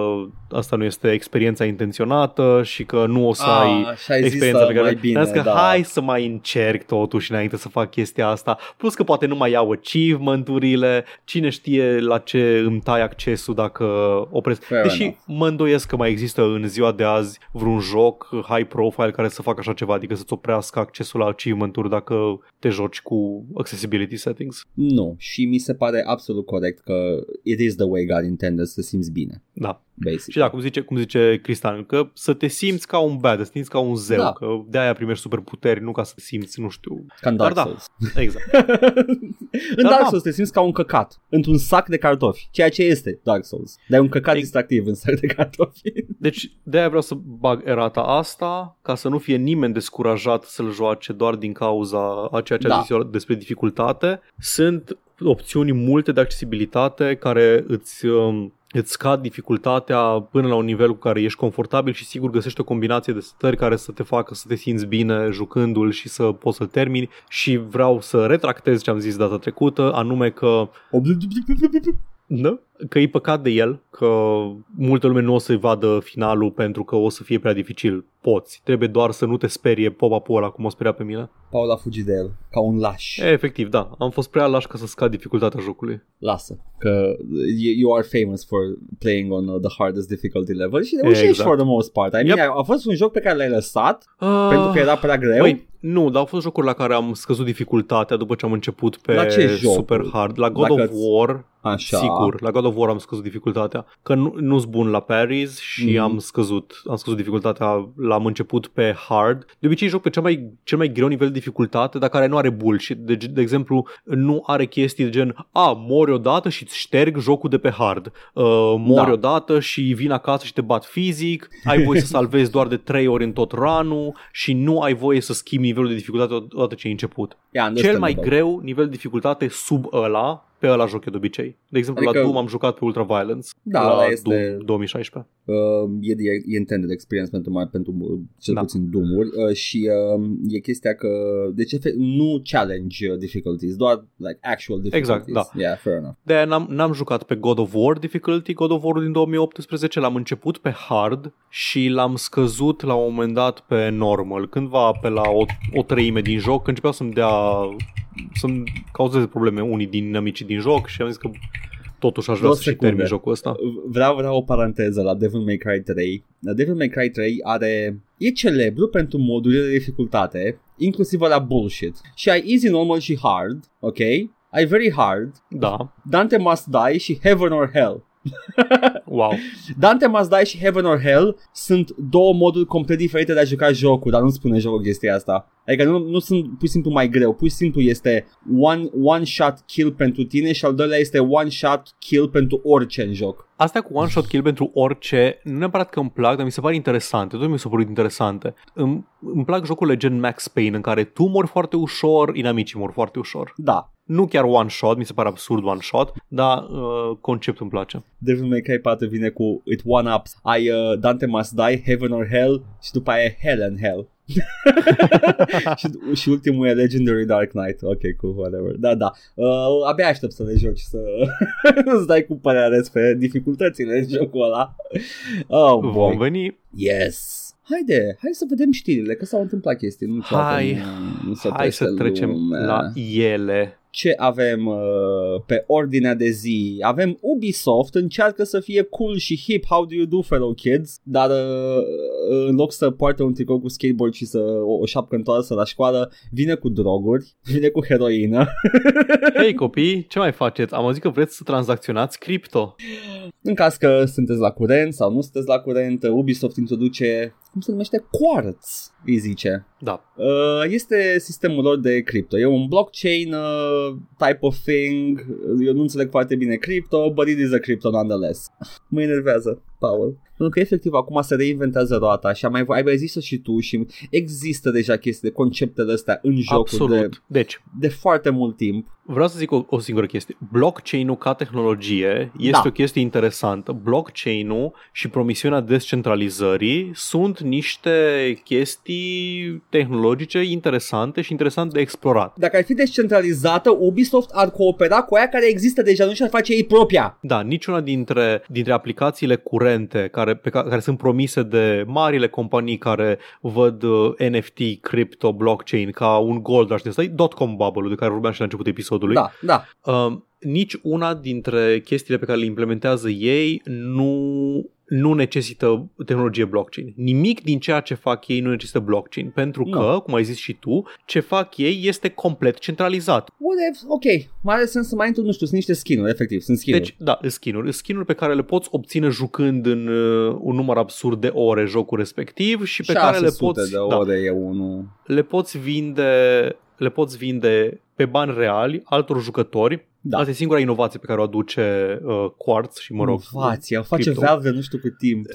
asta nu este experiența intenționată și că nu o să ai Ah, și ai zis experiența să pe care mai bine, Am zis că da. hai să mai încerc totuși înainte să fac chestia asta. Plus că poate nu mai iau achievement-urile, cine știe la ce îmi tai accesul dacă opresc. Fair Deși enough. mă îndoiesc că mai există în ziua de azi vreun joc high profile care să facă așa ceva, adică să-ți oprească accesul la achievement-uri dacă te joci cu accessibility settings. Nu, și mi se pare absolut corect că it is the way God intended să te simți bine, Da. Basic. Și da, cum zice, cum zice Cristian, că să te simți ca un bad, să te simți ca un zeu, Da. că de-aia primești superputeri, nu ca să te simți, nu știu. Ca în Dark Dar da. Souls. Exact. în Dar Dark da. Souls te simți ca un căcat într-un sac de cartofi, ceea ce este Dark Souls. Dar e un căcat Ex- distractiv în sac de cartofi. Deci de-aia vreau să bag erata asta, ca să nu fie nimeni descurajat să-l joace doar din cauza a ceea ce Da. a zis eu despre dificultate. Sunt opțiuni multe de accesibilitate care îți... Um, îți scad dificultatea până la un nivel cu care ești confortabil și sigur găsești o combinație de stări care să te facă să te simți bine jucându-l și să poți să-l termini și vreau să retractez ce am zis data trecută, anume că da? Că e păcat de el, că multă lume nu o să-i vadă finalul pentru că o să fie prea dificil. Poți. Trebuie doar să nu te sperie pop-up-ul ăla cum o speria pe mine. Paul a fugit de el, ca un laș. E, efectiv, da. Am fost prea laș ca să scad dificultatea jocului. Lasă, că you, you are famous for playing on uh, the hardest difficulty level și reușești Exact. for the most part. I mean, Yep. a fost un joc pe care l-ai lăsat Uh, pentru că era prea greu. Băi, nu, dar au fost jocuri la care am scăzut dificultatea după ce am început pe La ce jocuri? super hard. La God Dacă of îți- War, Așa. sigur, la God of War am scăzut dificultatea. Că nu, nu sunt bun la parries și Mhm. am scăzut am scăzut dificultatea, l-am început pe hard. De obicei joc pe cel mai, cel mai greu nivel de dificultate, dar care nu are bullshit. De, de exemplu, nu are chestii de gen, a, mori odată și îți șterg jocul de pe hard. Uh, mori Da. odată și vin acasă și te bat fizic, ai voie să salvezi doar de 3 ori în tot run și nu ai voie să schimbi nivelul de dificultate odată ce ai început. Yeah, Cel mai understandable. greu nivel de dificultate sub ăla, pe ăla joc eu de obicei. De exemplu, Adică- la Doom am jucat pe Ultra Violence. Da, la ăla este- Doom 2016. Uh, e, e, e intended experience pentru, mai, pentru uh, cel Da. puțin Doom-uri uh, și uh, e chestia că deci efe- nu challenge uh, difficulties, doar like actual difficulties. Exact, da. Yeah, fair enough. de n-am, n-am jucat pe God of War difficulty, God of War din 2018, l-am început pe hard și l-am scăzut la un moment dat pe normal. Cândva pe la o, o treime din joc începeau să-mi dea să-mi cauzeze probleme unii din amicii din joc și am zis că totuși aș vrea Două să și secunde. termin jocul ăsta. Vreau, vreau o paranteză la Devil May Cry 3. La Devil May Cry 3 are... E celebru pentru modurile de dificultate, inclusiv la bullshit. Și ai easy, normal și hard, ok? Ai very hard, Da, Dante must die și heaven or hell. Wow. Dante Must Die și Heaven or Hell sunt două moduri complet diferite de a juca jocul, dar nu spune jocul chestia asta. Adică nu, nu sunt pur și simplu mai greu, pur și simplu este one, one shot kill pentru tine și al doilea este one shot kill pentru orice în joc. Asta cu one shot kill pentru orice, nu neapărat că îmi plac, dar mi se pare interesante. Tot mi s-au părut interesante. Îmi, îmi plac jocurile gen Max Payne în care tu mori foarte ușor, inamicii mor foarte ușor. Da, Nu chiar one shot, mi se pare absurd one shot, dar uh, conceptul îmi place. Devil May Cry 4 vine cu It One Ups. Ai uh, Dante Must Die, Heaven or Hell și după aia e Hell and Hell. și, și ultimul e Legendary Dark Knight. Ok, cool, whatever. Da, da. Uh, abia aștept să le joci să îți dai cu părerea despre dificultățile în jocul ăla. Oh, Vom boy. veni Yes. Haide, hai să vedem știrile, că s-au întâmplat chestii. Nu Hai, nu, nu se Hai să oprește trecem lumea. la ele. Ce avem uh, pe ordinea de zi? Avem Ubisoft încearcă să fie cool și hip, how do you do fellow kids? Dar uh, în loc să poartă un tricou cu skateboard și să o, o șapcă întoarsă la școală, vine cu droguri, vine cu heroină. Hei copii, ce mai faceți? Am auzit că vreți să tranzacționați cripto. în caz că sunteți la curent sau nu sunteți la curent, Ubisoft introduce, cum se numește, Quartz, îi zice. Da. Uh, este sistemul lor de cripto. E un blockchain uh, type of thing. Eu nu înțeleg foarte bine crypto, but it is a crypto nonetheless. Mă enervează, Paul. Pentru că efectiv acum se reinventează roata și am mai, ai mai zis și tu și există deja chestii de conceptele astea în jocul de, Absolut. Deci, de foarte mult timp. vreau să zic o, o singură chestie. Blockchain-ul ca tehnologie este Da. o chestie interesantă. Blockchain-ul și promisiunea descentralizării sunt niște chestii tehnologice interesante și interesant de explorat. Dacă ar fi descentralizată, Ubisoft ar coopera cu aia care există deja, nu și-ar face ei propria. Da, niciuna dintre, dintre aplicațiile curente care, pe care, care sunt promise de marile companii care văd uh, NFT, crypto, blockchain ca un gold rush, ăsta e dot-com bubble de care vorbeam și la începutul episodului. Da, da. Uh, nici una dintre chestiile pe care le implementează ei nu nu necesită tehnologie blockchain. Nimic din ceea ce fac ei nu necesită blockchain, pentru Nu. că, cum ai zis și tu, ce fac ei este complet centralizat. Whatever, ok. Mai are sens să mai intru, nu știu, sunt niște skin-uri, efectiv, sunt skin-uri. Deci, da, skin-uri. Skin-uri pe care le poți obține jucând în uh, un număr absurd de ore jocul respectiv și pe care le 600 poți, de da, ore e unul. le poți vinde le poți vinde pe bani reali altor jucători. Da. Asta e singura inovație pe care o aduce uh, Quartz și, mă rog, Inovația, o face Crypto. Valve de nu știu cât timp.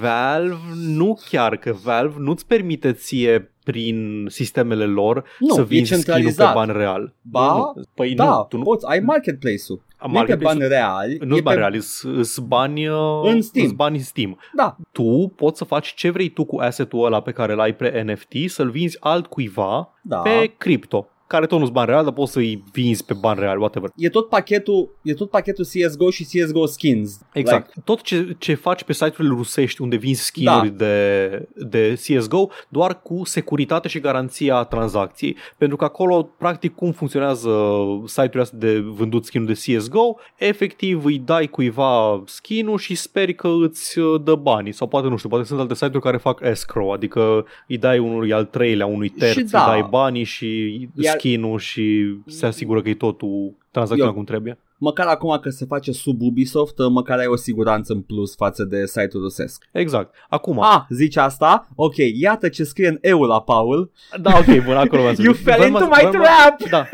Valve nu chiar, că Valve nu-ți permite ție prin sistemele lor Nu, să e vinzi skin pe centralizat. bani real. Ba, nu, nu. Păi Da, nu, tu nu, poți, ai marketplace-ul. Nu e pe marketplace-ul- bani reali. nu e s bani pe... reali, sunt bani, uh, În Steam. îs bani în Steam. Da, Tu poți să faci ce vrei tu cu asset-ul ăla pe care îl ai pre NFT, să-l vinzi altcuiva da. pe cripto, care tot nu-s bani real, dar poți să-i vinzi pe bani real, whatever. E tot pachetul, e tot pachetul CSGO și CSGO skins. Exact. Like, Tot ce, ce faci pe site-urile rusești unde vinzi skin-uri Da. de, de CSGO, doar cu securitate și garanția tranzacției. Pentru că acolo, practic, cum funcționează site-urile astea de vândut skin de CSGO, efectiv îi dai cuiva skin-ul și speri că îți uh, dă banii. Sau poate, nu știu, poate sunt alte site-uri care fac escrow, adică îi dai unui al treilea, unui terț, Și îi da. dai banii și Iar- skin-ul și se asigură că e totul tranzacționat Eu- cum trebuie. Măcar acum că se face sub Ubisoft, măcar ai o siguranță în plus față de site-ul rusesc. Exact. Acum, Ah, zici asta? Ok, iată ce scrie în EU la Paul. da, ok, bun, acolo v-am să You zic. fell Voiam into să- my voiam- trap! Da.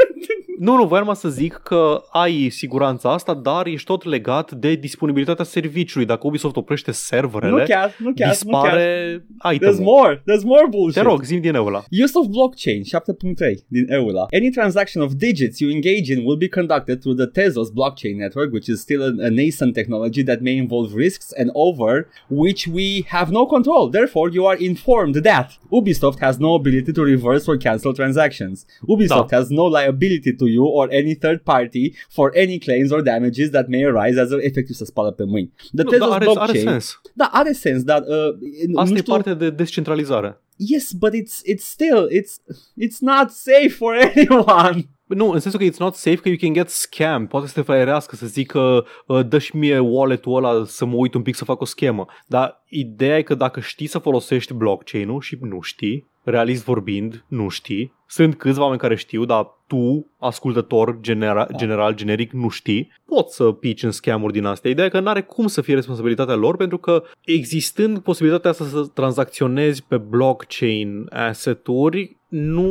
Nu, nu, voiam să zic că ai siguranța asta, dar ești tot legat de disponibilitatea serviciului. Dacă Ubisoft oprește serverele, Nu chiar, nu chiar, nu chiar. dispare There's itemul. more, there's more bullshit. Te rog, zi din ăla. Use of blockchain 7.3 din EULA. Any transaction of digits you engage in will be conducted through the Tezos blockchain network, which is still a, a nascent technology that may involve risks and over which we have no control. Therefore, you are informed that Ubisoft has no ability to reverse or cancel transactions. Ubisoft Da. has no liability to you or any third party for any claims or damages that may arise as a efectiv să spală pe mâini. The Nu, dar are, blockchain. are sens. Da, are sens, dar uh, Asta e parte de descentralizare. Yes, but it's it's still it's it's not safe for anyone. Nu, în sensul că it's not safe, că you can get scam. Poate să te fraierească, să zică uh, dă-și mie wallet-ul ăla să mă uit un pic să fac o schemă. Dar ideea e că dacă știi să folosești blockchain-ul și nu știi, realist vorbind, nu știi, Sunt câțiva oameni care știu, dar tu, ascultător genera- Da. general, generic, nu știi, poți să pici în scamuri din astea. Ideea e că nu are cum să fie responsabilitatea lor, pentru că existând posibilitatea asta să tranzacționezi pe blockchain asset-uri, nu,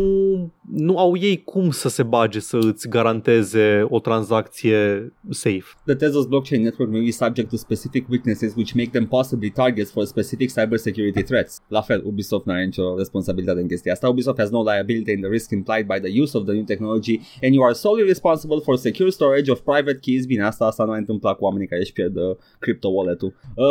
nu au ei cum să se bage să îți garanteze o tranzacție safe. The Tezos blockchain network may be subject to specific weaknesses which make them possibly targets for specific cybersecurity threats. La fel, Ubisoft nu are nicio responsabilitate în chestia asta. Ubisoft has no liability in the risk implied by the use of the new technology and you are solely responsible for secure storage of private keys. Bine, asta, asta nu a întâmplat cu oamenii care își pierd uh, crypto wallet-ul. Uh,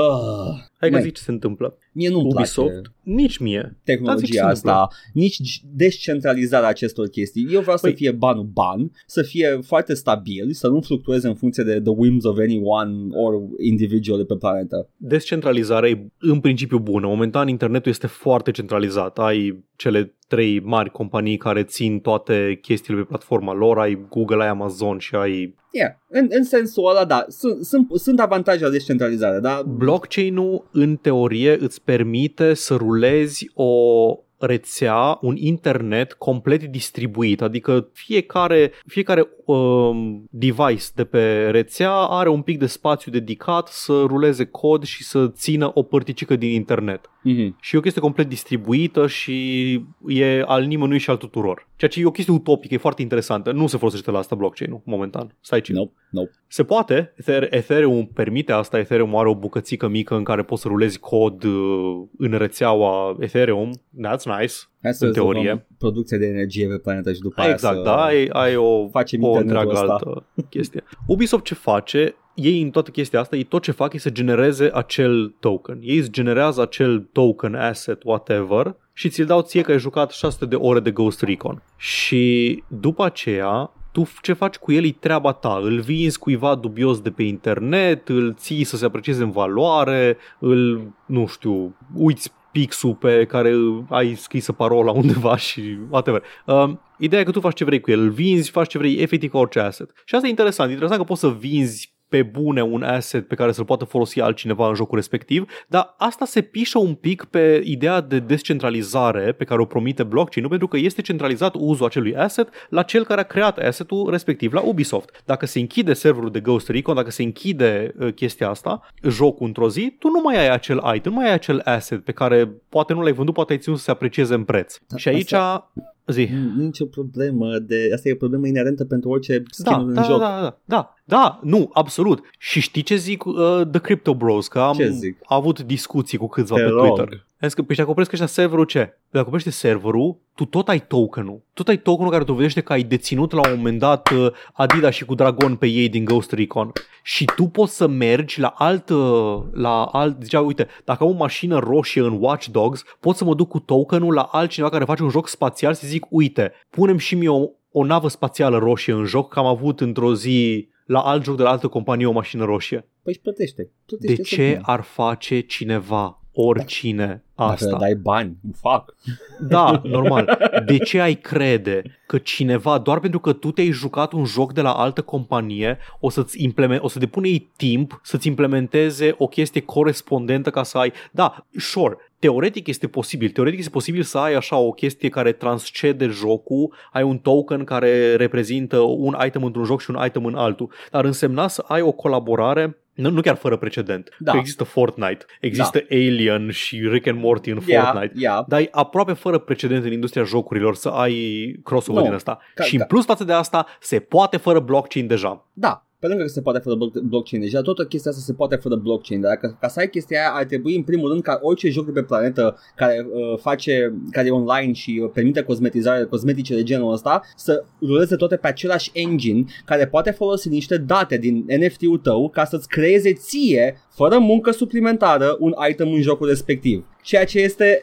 Hai că Mai. zici ce se întâmplă. mie nu-mi Ubisoft, place nici mie. Dar zic ce tehnologia se asta, nici descentralizarea acestor chestii. Eu vreau să Păi- fie banul ban, să fie foarte stabil, să nu fluctueze în funcție de the whims of anyone or individual de pe planetă. Descentralizarea e în principiu bună. Momentan internetul este foarte centralizat. Ai cele trei mari companii care țin toate chestiile pe platforma lor, ai Google, ai Amazon și ai Yeah. În, în sensul ăla, da, sunt, sunt, sunt avantaje la descentralizare, dar Blockchain-ul, în teorie, îți permite să rulezi o rețea, un internet complet distribuit, adică fiecare, fiecare um, device de pe rețea are un pic de spațiu dedicat să ruleze cod și să țină o părticică din internet. Mm-hmm. Și e o chestie complet distribuită și e al nimănui și al tuturor. Ceea ce e o chestie utopică, e foarte interesantă. Nu se folosește la asta blockchain-ul, momentan. Stai ce. nope, nope. Se poate, Ether- Ethereum permite asta, Ethereum are o bucățică mică în care poți să rulezi cod uh, în rețeaua Ethereum, that's nice, Hai să În teorie. rezolvăm producția de energie pe planetă și după aia exact, să da, ai, ai o, facem o internetul întreagă ăsta. altă chestie. Ubisoft ce face, ei în toată chestia asta, ei tot ce fac e să genereze acel token. Ei îți generează acel token, asset, whatever, și ți-l dau ție că ai jucat 600 de ore de Ghost Recon. Și după aceea, tu ce faci cu el e treaba ta. Îl vinzi cuiva dubios de pe internet, îl ții să se aprecieze în valoare, îl, nu știu, uiți pixul pe care ai scrisă parola undeva și whatever. Um, ideea e că tu faci ce vrei cu el, îl vinzi, faci ce vrei, efectiv ca orice asset. Și asta e interesant. E interesant că poți să vinzi pe bune un asset pe care să-l poată folosi altcineva în jocul respectiv, dar asta se pișă un pic pe ideea de descentralizare pe care o promite blockchain-ul, pentru că este centralizat uzul acelui asset la cel care a creat assetul respectiv la Ubisoft. Dacă se închide serverul de Ghost Recon, dacă se închide uh, chestia asta, jocul într-o zi, tu nu mai ai acel item, nu mai ai acel asset pe care poate nu l-ai vândut, poate ai ținut să se aprecieze în preț. Da, și aici... Zi. Nu nicio problemă de... Asta e o problemă inerentă pentru orice Da, skin în da, joc. da, da, da, da, nu, absolut. Și știi ce zic uh, The Crypto Bros? Că am Ce zic? avut discuții cu câțiva Te pe rog. Twitter. Am zis că, păi dacă opresc ăștia serverul ce? Dacă oprește serverul, tu tot ai tokenul. Tot ai tokenul care dovedește că ai deținut la un moment dat uh, Adidas și cu Dragon pe ei din Ghost Recon. Și tu poți să mergi la alt, uh, la alt, zicea, uite, dacă am o mașină roșie în Watch Dogs, pot să mă duc cu tokenul la altcineva care face un joc spațial și să zic, uite, punem și mie o, o navă spațială roșie în joc, că am avut într-o zi la alt joc de la altă companie o mașină roșie. Păi își plătește. De plătește să ce vină. ar face cineva, oricine, Dacă asta? dai bani, fac. Da, normal. De ce ai crede că cineva, doar pentru că tu te-ai jucat un joc de la altă companie, o să-ți implement, o să depune ei timp să-ți implementeze o chestie corespondentă ca să ai... Da, sure, teoretic este posibil. Teoretic este posibil să ai așa o chestie care transcede jocul, ai un token care reprezintă un item într-un joc și un item în altul. Dar însemna să ai o colaborare nu, nu chiar fără precedent. Da. Că există Fortnite, există Alien și Rick and Morty în Ia, Fortnite. ia. Dar e aproape fără precedent în industria jocurilor să ai crossover Nu. din asta. Ca- și în ca- plus față de asta, se poate fără blockchain deja. Da, pe lângă că se poate fără bloc- blockchain deja, toată chestia asta se poate fără blockchain, dar ca, ca să ai chestia aia ar trebui în primul rând ca orice joc de pe planetă care uh, face, care e online și uh, permite cosmetizare, cosmetice de genul ăsta, să ruleze toate pe același engine care poate folosi niște date din NFT-ul tău ca să-ți creeze ție, fără muncă suplimentară, un item în jocul respectiv. Ceea ce este...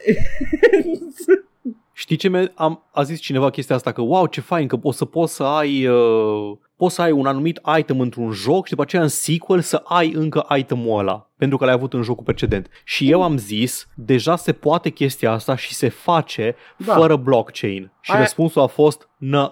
Știi ce mi- am, a zis cineva chestia asta? Că wow, ce fain, că o să poți să ai... Uh, poți să ai un anumit item într-un joc și după aceea în sequel să ai încă itemul ăla pentru că l-ai avut în jocul precedent. Și eu am zis, deja se poate chestia asta și se face Da. fără blockchain. Și Aia- răspunsul a fost, nă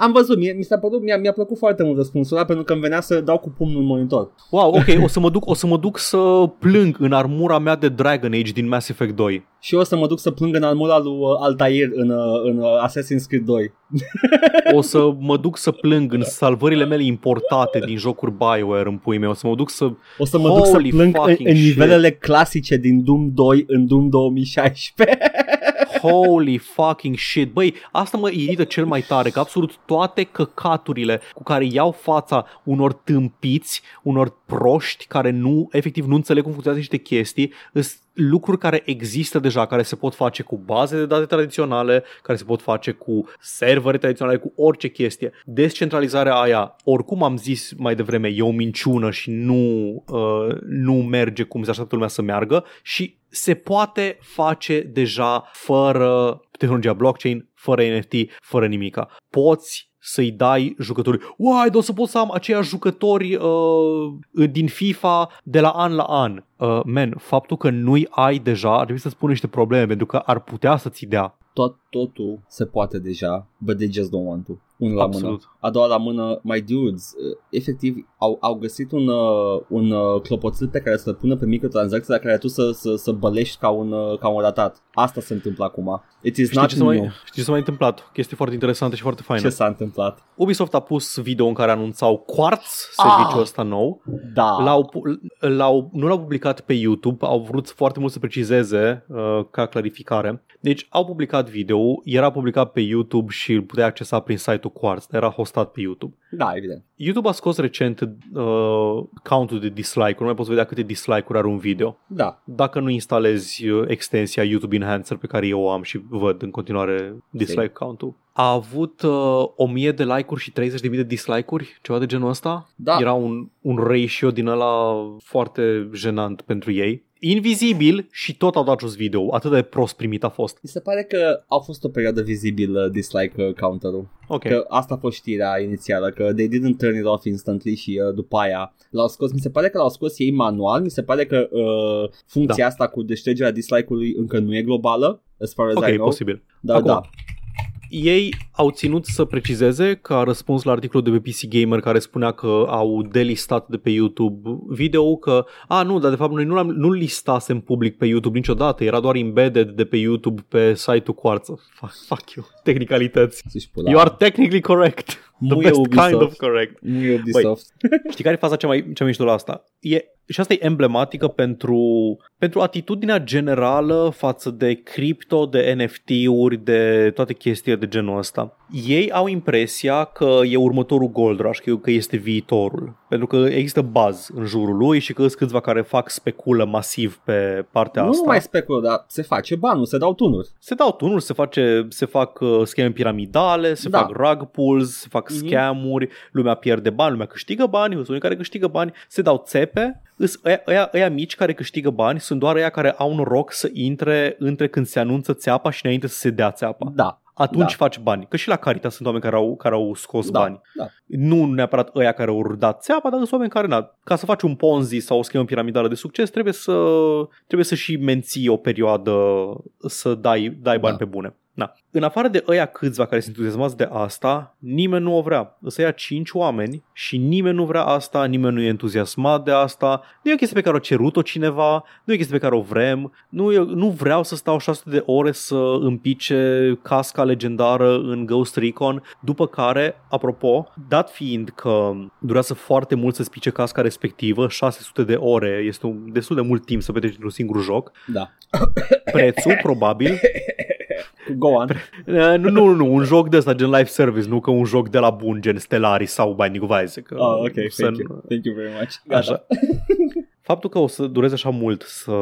Am văzut, mie, mi s-a părut, mi-a, mi-a plăcut foarte mult răspunsul ăla pentru că îmi venea să dau cu pumnul în monitor. Wow, ok, o să mă duc, o să mă duc să plâng în armura mea de Dragon Age din Mass Effect 2. Și eu o să mă duc să plâng în armura lui uh, Altair în, uh, în uh, Assassin's Creed 2. O să mă duc să plâng în salvările mele importate din jocuri BioWare în pui mei. O să mă duc să... O să mă duc să Holy plâng în, fucking în shit. nivelele clasice din Doom 2 în Doom 2016. Holy fucking shit. Băi, asta mă irită cel mai tare, că absolut toate căcaturile cu care iau fața unor tâmpiți, unor proști care nu, efectiv, nu înțeleg cum funcționează niște chestii, sunt lucruri care există deja, care se pot face cu baze de date tradiționale, care se pot face cu servere tradiționale, cu orice chestie. Descentralizarea aia, oricum am zis mai devreme, e o minciună și nu, uh, nu merge cum se așteaptă lumea să meargă și se poate face deja fără tehnologia blockchain, fără NFT, fără nimica. Poți să-i dai jucători. Uai, dar o să pot să am aceiași jucători uh, din FIFA de la an la an. Uh, man, faptul că nu-i ai deja ar trebui să spun niște probleme, pentru că ar putea să-ți dea. Tot, totul se poate deja, but they just don't want to. Unul la mână. Absolut. A doua la mână, my dudes, uh, efectiv au, au găsit un, uh, un uh, clopoțel pe care să-l pună pe microtransacții la care tu să, să, să bălești ca un, uh, ca un ratat. Asta se întâmplă acum. It is Știi not ce, s-a new. mai, știi ce s-a mai întâmplat? O chestie foarte interesantă și foarte faină. Ce s-a întâmplat? Ubisoft a pus video în care anunțau Quartz, Ah. serviciul ăsta nou. Da. L-au, pu- l-au, nu l-au publicat pe YouTube, au vrut foarte mult să precizeze uh, ca clarificare. Deci au publicat video, era publicat pe YouTube și îl puteai accesa prin site-ul Quartz, era hostat pe YouTube. Da, evident. YouTube a scos recent uh, countul de dislike-uri, nu mai poți vedea câte dislike-uri are un video. Da. Dacă nu instalezi uh, extensia YouTube Enhancer pe care eu o am și văd în continuare dislike count-ul. A avut uh, 1000 de like-uri și 30.000 de dislike-uri, ceva de genul ăsta. Da. Era un, un ratio din ăla foarte jenant pentru ei. Invizibil și tot au dat jos video. Atât de prost primit a fost. Mi se pare că au fost o perioadă vizibilă dislike uh, counter-ul. Ok. Că asta a fost știrea inițială, că they didn't turn it off instantly și uh, după aia l-au scos. Mi se pare că l-au scos ei manual, mi se pare că uh, funcția Da. asta cu deștergerea dislike-ului încă nu e globală, as far as Ok, I know. posibil. Da, Acum, da. Ei au ținut să precizeze că a răspuns la articolul de pe PC Gamer care spunea că au delistat de pe YouTube video că, a, nu, dar de fapt noi nu l-am, nu listasem public pe YouTube niciodată, era doar embedded de pe YouTube pe site-ul Quartz. Fuck, fuck you, tehnicalități. Să-și pula. You are technically correct. The Nu e best Ubisoft. kind of correct. Nu e Ubisoft. Știi care e faza cea mai, cea mai mișto la asta? E, și asta e emblematică pentru, pentru atitudinea generală față de cripto, de NFT-uri, de toate chestiile de genul ăsta. Ei au impresia că e următorul Gold Rush, că, că este viitorul. Pentru că există buzz în jurul lui și că sunt câțiva care fac speculă masiv pe partea nu asta. mai speculă, dar se face banul, se dau tunuri. Se dau tunuri, se, face, se fac uh, scheme piramidale, se Da. fac rug pulls, se fac Mhm. scamuri, lumea pierde bani, lumea câștigă bani, sunt unii care câștigă bani, se dau țepe, Îs ăia, ăia, ăia mici care câștigă bani sunt doar ăia care au noroc să intre între când se anunță țeapa și înainte să se dea țeapa. Da. Atunci da. faci bani. Că și la Caritas sunt oameni care au, care au scos Da, bani. da. Nu neapărat ăia care au dat țeapa, dar sunt oameni care, na, ca să faci un Ponzi sau o schemă piramidală de succes, trebuie să, trebuie să și menții o perioadă să dai, dai bani Da. pe bune. Na. În afară de ăia câțiva care sunt entuziasmați de asta, nimeni nu o vrea. Să ia cinci oameni și nimeni nu vrea asta, nimeni nu e entuziasmat de asta. Nu e o chestie pe care o cerut-o cineva, nu e o chestie pe care o vrem, nu, e, nu vreau să stau 600 de ore să împice casca legendară în Ghost Recon, după care, apropo, dat fiind că durează foarte mult să spice casca respectivă, 600 de ore, este un, destul de mult timp să petreci într-un singur joc, Da. prețul probabil Go on. Uh, nu, nu, nu, un joc de ăsta gen live service, nu că un joc de la bun, gen Stellaris sau Binding of Isaac. Oh, ok, Să thank nu- you. Thank you very much. Gata. Așa. Faptul că o să dureze așa mult să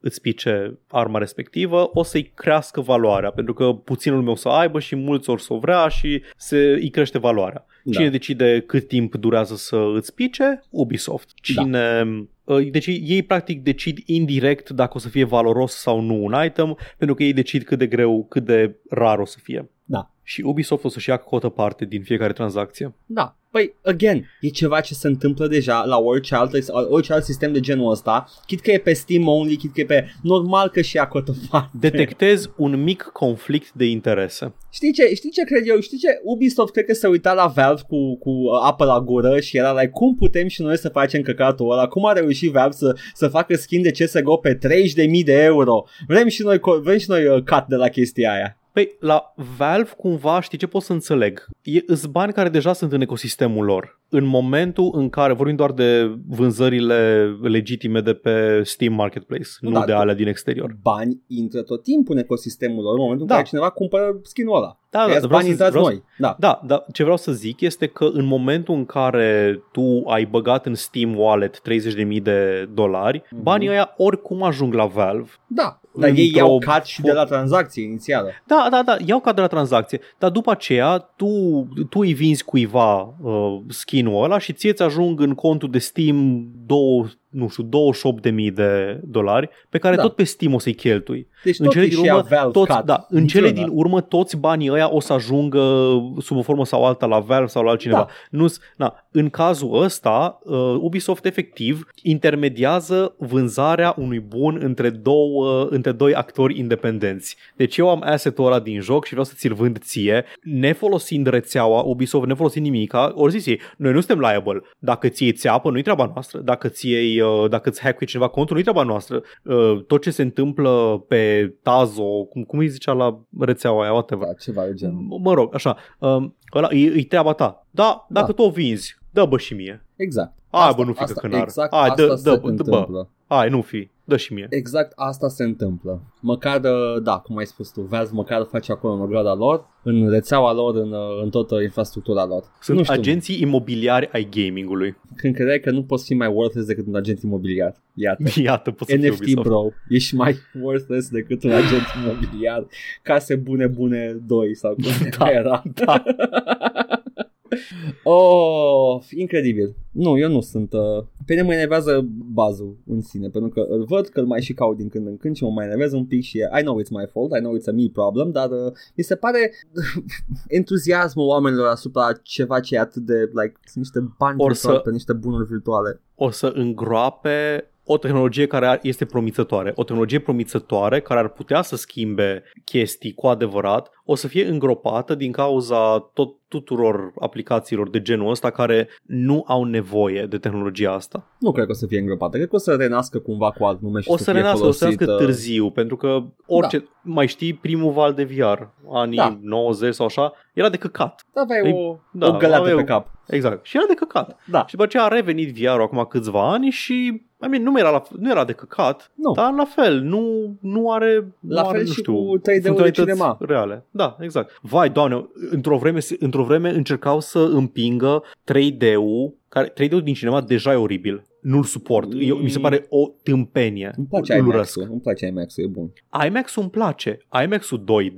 îți pice arma respectivă, o să-i crească valoarea, pentru că puținul meu să aibă și mulți ori să o vrea și se, îi crește valoarea. Da. Cine decide cât timp durează să îți pice? Ubisoft. Cine... uh, Deci ei practic decid indirect dacă o să fie valoros sau nu un item, pentru că ei decid cât de greu, cât de rar o să fie. Da. Și Ubisoft o să-și ia cotă parte din fiecare tranzacție. Da. Păi, again, e ceva ce se întâmplă deja la orice, altă, orice alt sistem de genul ăsta, chit că e pe Steam only, chit că e pe... Normal că și ia cotă parte. Detectez un mic conflict de interese. Știi ce, știi ce cred eu? Știi ce? Ubisoft cred că se uita la Valve cu, cu apă la gură și era like, cum putem și noi să facem căcatul ăla? Cum a reușit Valve să, să facă skin de CSGO pe 30.000 de euro? Vrem și noi, vrem și noi uh, cut de la chestia aia. Păi, la Valve, cumva, știi ce pot să înțeleg? E, îs bani care deja sunt în ecosistemul lor. În momentul în care, vorbim doar de vânzările legitime de pe Steam Marketplace, nu Da, de alea din exterior. Bani intră tot timpul în ecosistemul lor în momentul Da. în care cineva cumpără skin-ul ăla. Da, Că da, ia vreau bani să- intrați vreau să- noi. Da. Da, dar ce vreau să zic este că în momentul în care tu ai băgat în Steam Wallet 30.000 de dolari, Mhm. banii ăia oricum ajung la Valve. Da. Dar ei Într-o iau cut și de fo- la tranzacție inițială. Da, da, da, iau ca de la tranzacție, dar după aceea tu, tu îi vinzi cuiva uh, skin-ul ăla și ție ți ajung în contul de Steam două, nu știu, 28.000 de dolari pe care Da. tot pe Steam o să-i cheltui. Deci În tot cele își din ia urmă, Valve toți, cut. da, în cele Niciuna. din urmă toți banii ăia o să ajungă sub o formă sau alta la Valve sau la altcineva. Da. Nu, na, în cazul ăsta, uh, Ubisoft efectiv intermediază vânzarea unui bun între, două, între doi actori independenți. Deci eu am asset-ul ăla din joc și vreau să ți-l vând ție, nefolosind rețeaua Ubisoft, nefolosind nimica, ori zis ei, noi nu suntem liable. Dacă ți-e țeapă, nu-i treaba noastră. Dacă ți uh, dacă îți hack cineva contul, nu-i treaba noastră. Uh, tot ce se întâmplă pe Tazo, cum, cum îi zicea la rețeaua aia, whatever. Da, ceva de genul. Mă rog, așa, um, ăla, e, e treaba ta. Da, dacă Da. tu o vinzi, dă bă și mie. Exact. Hai, Asta- bă, nu fi asta- căcănar. Exact Hai, asta dă- se dă- dă- bă. întâmplă. Hai, nu fi, dă și mie. Exact asta se întâmplă. Măcar, uh, da, cum ai spus tu, Valve măcar face acolo în ograda lor, în rețeaua lor, în, uh, în toată infrastructura lor. Sunt nu știu, agenții imobiliari ai gamingului. când credeai că nu poți fi mai worthless decât un agent imobiliar. Iată. Iată, poți să fii NFT Ubisoft. bro, ești mai worthless decât un agent imobiliar. Case bune bune 2 sau cum Da, era. da. Oh, incredibil. Nu, eu nu sunt. Uh, pe mine mă enervează bazul în sine, pentru că îl văd că îl mai și caut din când în când și mă mai enervează un pic și e, I know it's my fault, I know it's a me problem, dar uh, mi se pare entuziasmul oamenilor asupra ceva ce e atât de, like, sunt niște bani Or virtuali să- pe niște bunuri virtuale. O să îngroape o tehnologie care ar- este promițătoare, o tehnologie promițătoare care ar putea să schimbe chestii cu adevărat, o să fie îngropată din cauza tot tuturor aplicațiilor de genul ăsta care nu au nevoie de tehnologia asta. Nu cred că o să fie îngropată, cred că o să renască cumva cu alt nume și O să să fie renască, o să folosită. renască târziu, pentru că orice, mai știi, primul val de VR, anii Da. 90 sau așa, era de căcat. Aveai Ei, o, da, o găleată aveai pe o- cap. Exact. Și era de căcat. Da. Și după aceea a revenit VR-ul acum câțiva ani și I mean, nu, era la, nu era de căcat, Nu. dar la fel, nu, nu are, La nu are, fel nu și știu, cu 3D-ul de funcționalități cinema. reale. Da, exact. Vai, doamne, într-o vreme, într-o vreme încercau să împingă 3D-ul, care 3D-ul din cinema deja e oribil. Nu-l suport. Eu, mi se pare o tâmpenie. Îmi place Îl IMAX-ul, urăsc. îmi place IMAX-ul, e bun. IMAX-ul îmi place. IMAX-ul 2D,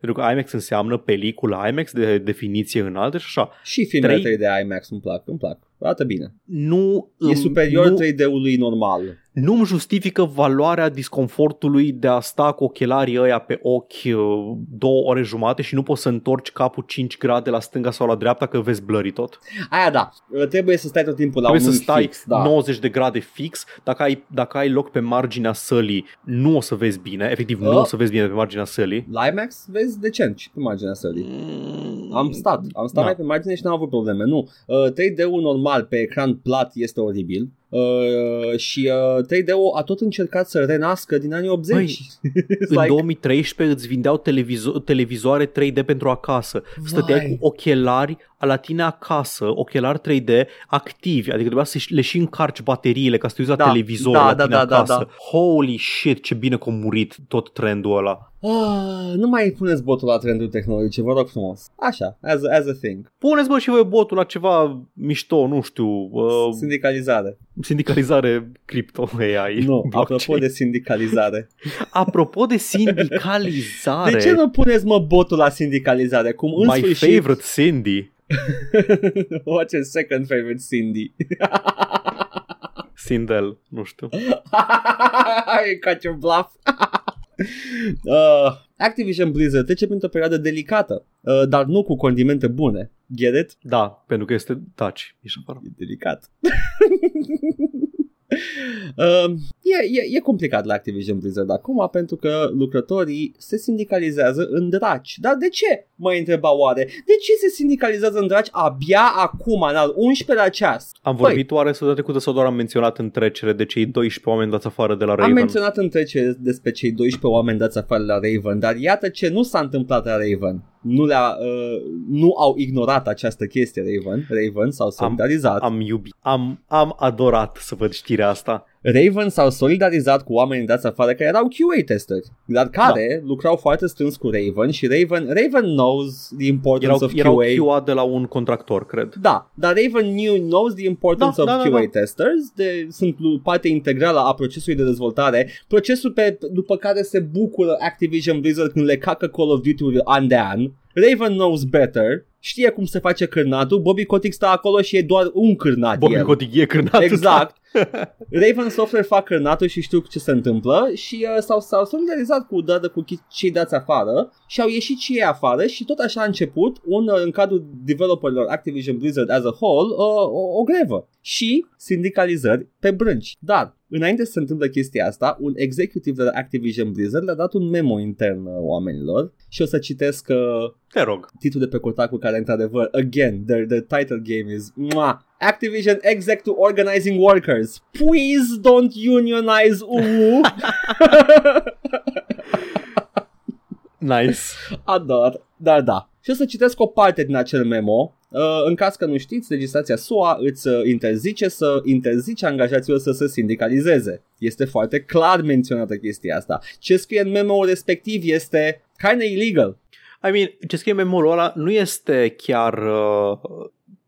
pentru că IMAX înseamnă peliculă IMAX de definiție înaltă și așa. Și filmele 3D 3D IMAX îmi plac, îmi plac. Arată bine. Nu E îmi- superior nu, 3D-ului normal. Nu-mi justifică valoarea disconfortului de a sta cu ochelarii ăia pe ochi uh, două ore jumate și nu poți să întorci capul 5 grade la stânga sau la dreapta că vezi blurry tot. Aia da, trebuie să stai tot timpul la Trebuie un să unghi stai fix, da. 90 de grade fix. Dacă ai, dacă ai loc pe marginea sălii, nu o să vezi bine. Efectiv, nu Oh. o să vezi bine pe marginea sălii. La IMAX vezi decent și pe marginea sălii. Am stat, am stat Da. mai pe margine și n-am avut probleme. Nu, uh, 3D-ul normal pe ecran plat este oribil. Uh, și uh, 3D-ul a tot încercat să renască din anii 80. Băi, It's În like, 2013 îți vindeau televizo- televizoare 3D pentru acasă. Stăteai Vai. cu ochelari la tine acasă, ochelari 3D activi, adică trebuia să le și încarci bateriile ca să te uiți la Da, televizor da, la da, tine da, da, acasă. da. Holy shit, ce bine că a murit tot trendul ăla. Ah, nu mai puneți botul la trenduri tehnologice, vă rog frumos. Așa, as a, as a thing. Puneți bă și voi botul la ceva mișto, nu știu, uh, Sindicalizare. sindicalizare cripto AI. Nu, blockchain. apropo de sindicalizare. apropo de sindicalizare. De ce nu puneți mă botul la sindicalizare? Cum în My sfârșit... favorite Cindy. What's your second favorite Cindy? Sindel, nu știu. I got your bluff. Uh, Activision Blizzard trece printr-o perioadă delicată, uh, dar nu cu condimente bune. Get it? Da, pentru că este touch. Ești afară. E delicat. Uh, e, e, e complicat la Activision Blizzard acum pentru că lucrătorii se sindicalizează în draci. Dar de ce? Mă întreba oare. De ce se sindicalizează în draci abia acum, în al 11 la ceas? Am vorbit Băi, oare să trecută sau doar am menționat în trecere de cei 12 oameni dați afară de la Raven? Am menționat în trecere despre cei 12 oameni dați afară de la Raven, dar iată ce nu s-a întâmplat la Raven nu, le-a, uh, nu au ignorat această chestie Raven, Raven s-au solidarizat. Am, am iubit, am, am adorat să văd știrea asta. Raven s-au solidarizat cu oamenii dați afară care erau QA testeri, dar care da. lucrau foarte strâns cu Raven și Raven, Raven knows the importance erau, of erau QA. QA de la un contractor, cred. Da, dar Raven knew, knows the importance Da, of da, da, QA da. testers, de, sunt parte integrală a procesului de dezvoltare, procesul pe, după care se bucură Activision Blizzard când le cacă Call of Duty-uri an de an. Raven knows better, știe cum se face cârnatul, Bobby Kotick stă acolo și e doar un cârnat Bobby el. Kotick e cârnat. Exact. Raven Software fac cârnatul și știu ce se întâmplă și uh, s-au, s-au solidarizat cu dată cu chi- cei dați afară și au ieșit și ei afară și tot așa a început un, uh, în cadrul developerilor Activision Blizzard as a whole uh, o, o grevă și sindicalizări pe brânci. Dar Înainte să se întâmple chestia asta, un executive de la Activision Blizzard le-a dat un memo intern uh, oamenilor și o să citesc uh, Te rog. titlul de pe Kotaku care într-adevăr, again, the, the title game is Mwah! Activision exec to organizing workers. Please don't unionize UU. Nice. Ador. Dar da. Și o să citesc o parte din acel memo. Uh, în caz că nu știți, legislația SUA îți uh, interzice să interzice angajaților să se sindicalizeze. Este foarte clar menționată chestia asta. Ce scrie în memo respectiv este kinda illegal. I mean, ce scrie memorul ăla nu este chiar uh,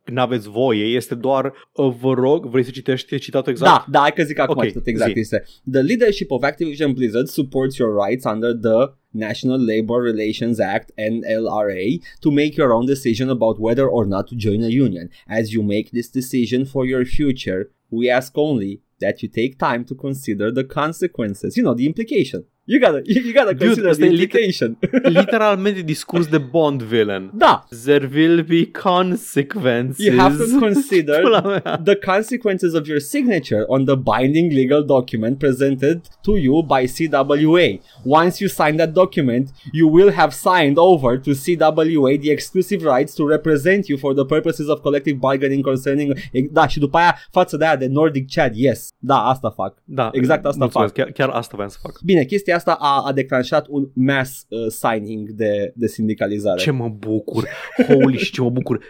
n-aveți voie, este doar uh, vă rog, vrei să citești citatul exact? Da, da, hai că zic acum Ok, tot exact zi. este. The leadership of Activision Blizzard supports your rights under the National Labor Relations Act NLRA to make your own decision about whether or not to join a union. As you make this decision for your future, we ask only that you take time to consider the consequences. You know, the implication. You gotta, you, gotta Dude, consider the implication. Literalmente discurs de Bond villain. da, There will be consequences. you have to consider the consequences of your signature on the binding legal document presented to you by CWA. Once you sign that document, you will have signed over to CWA the exclusive rights to represent you for the purposes of collective bargaining concerning... Da, și după aia, față de aia de Nordic Chat, yes. Da, asta fac. Da, Exact asta mulțumesc, fac. Chiar, chiar asta vreau să fac. Bine, chestia asta a, a declanșat un mass uh, signing de, de sindicalizare. Ce mă bucur. Holy și ce mă bucur.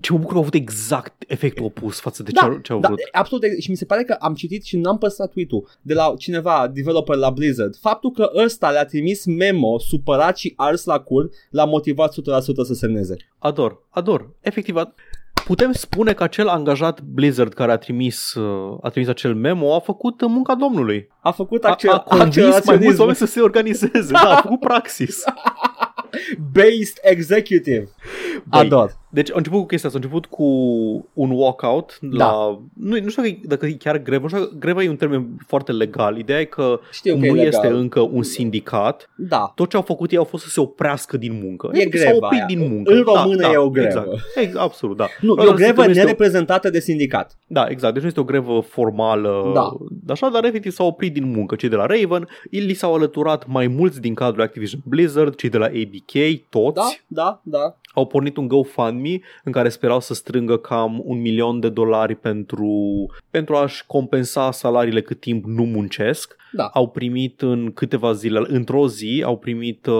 Ce mă bucur că au avut exact efectul opus față de ce, au- ce au da, vrut. absolut. Și mi se pare că am citit și n-am păstrat tweet-ul de la cineva, developer la Blizzard. Faptul că ăsta le-a trimis memo supărat și ars la cur l-a motivat 100% să semneze. Ador, ador. Efectiv, a- putem spune că acel angajat Blizzard care a trimis, uh, a trimis acel memo a făcut uh, munca domnului. A făcut A, acce- a convins mai mulți acceleraționism oameni să se organizeze. Da, a făcut praxis. based executive. Băi, Ador. Deci a început cu chestia asta, a început cu un walkout la... Da. Nu, nu știu dacă e- dacă e chiar grevă, nu știu, dacă- greva e un termen foarte legal. Ideea e că Știu că nu e legal. este încă un sindicat. Da. Tot ce au făcut ei au fost să se oprească din muncă. E Adică S-au greva oprit aia. din muncă. În română e o grevă. Exact, exact absolut, da. Nu, Doar e o să grevă zic că nu este o- nereprezentată de sindicat. Da, exact. Deci nu este o grevă formală, Da. așa, dar efectiv s-au oprit din muncă. Cei de la Raven, li s-au alăturat mai mulți din cadrul Activision Blizzard, cei de la ABK, toți. Da, da, da. Au pornit un GoFundMe în care sperau să strângă cam un milion de dolari pentru, pentru a-și compensa salariile cât timp nu muncesc. Da. Au primit în câteva zile, într-o zi, au primit uh,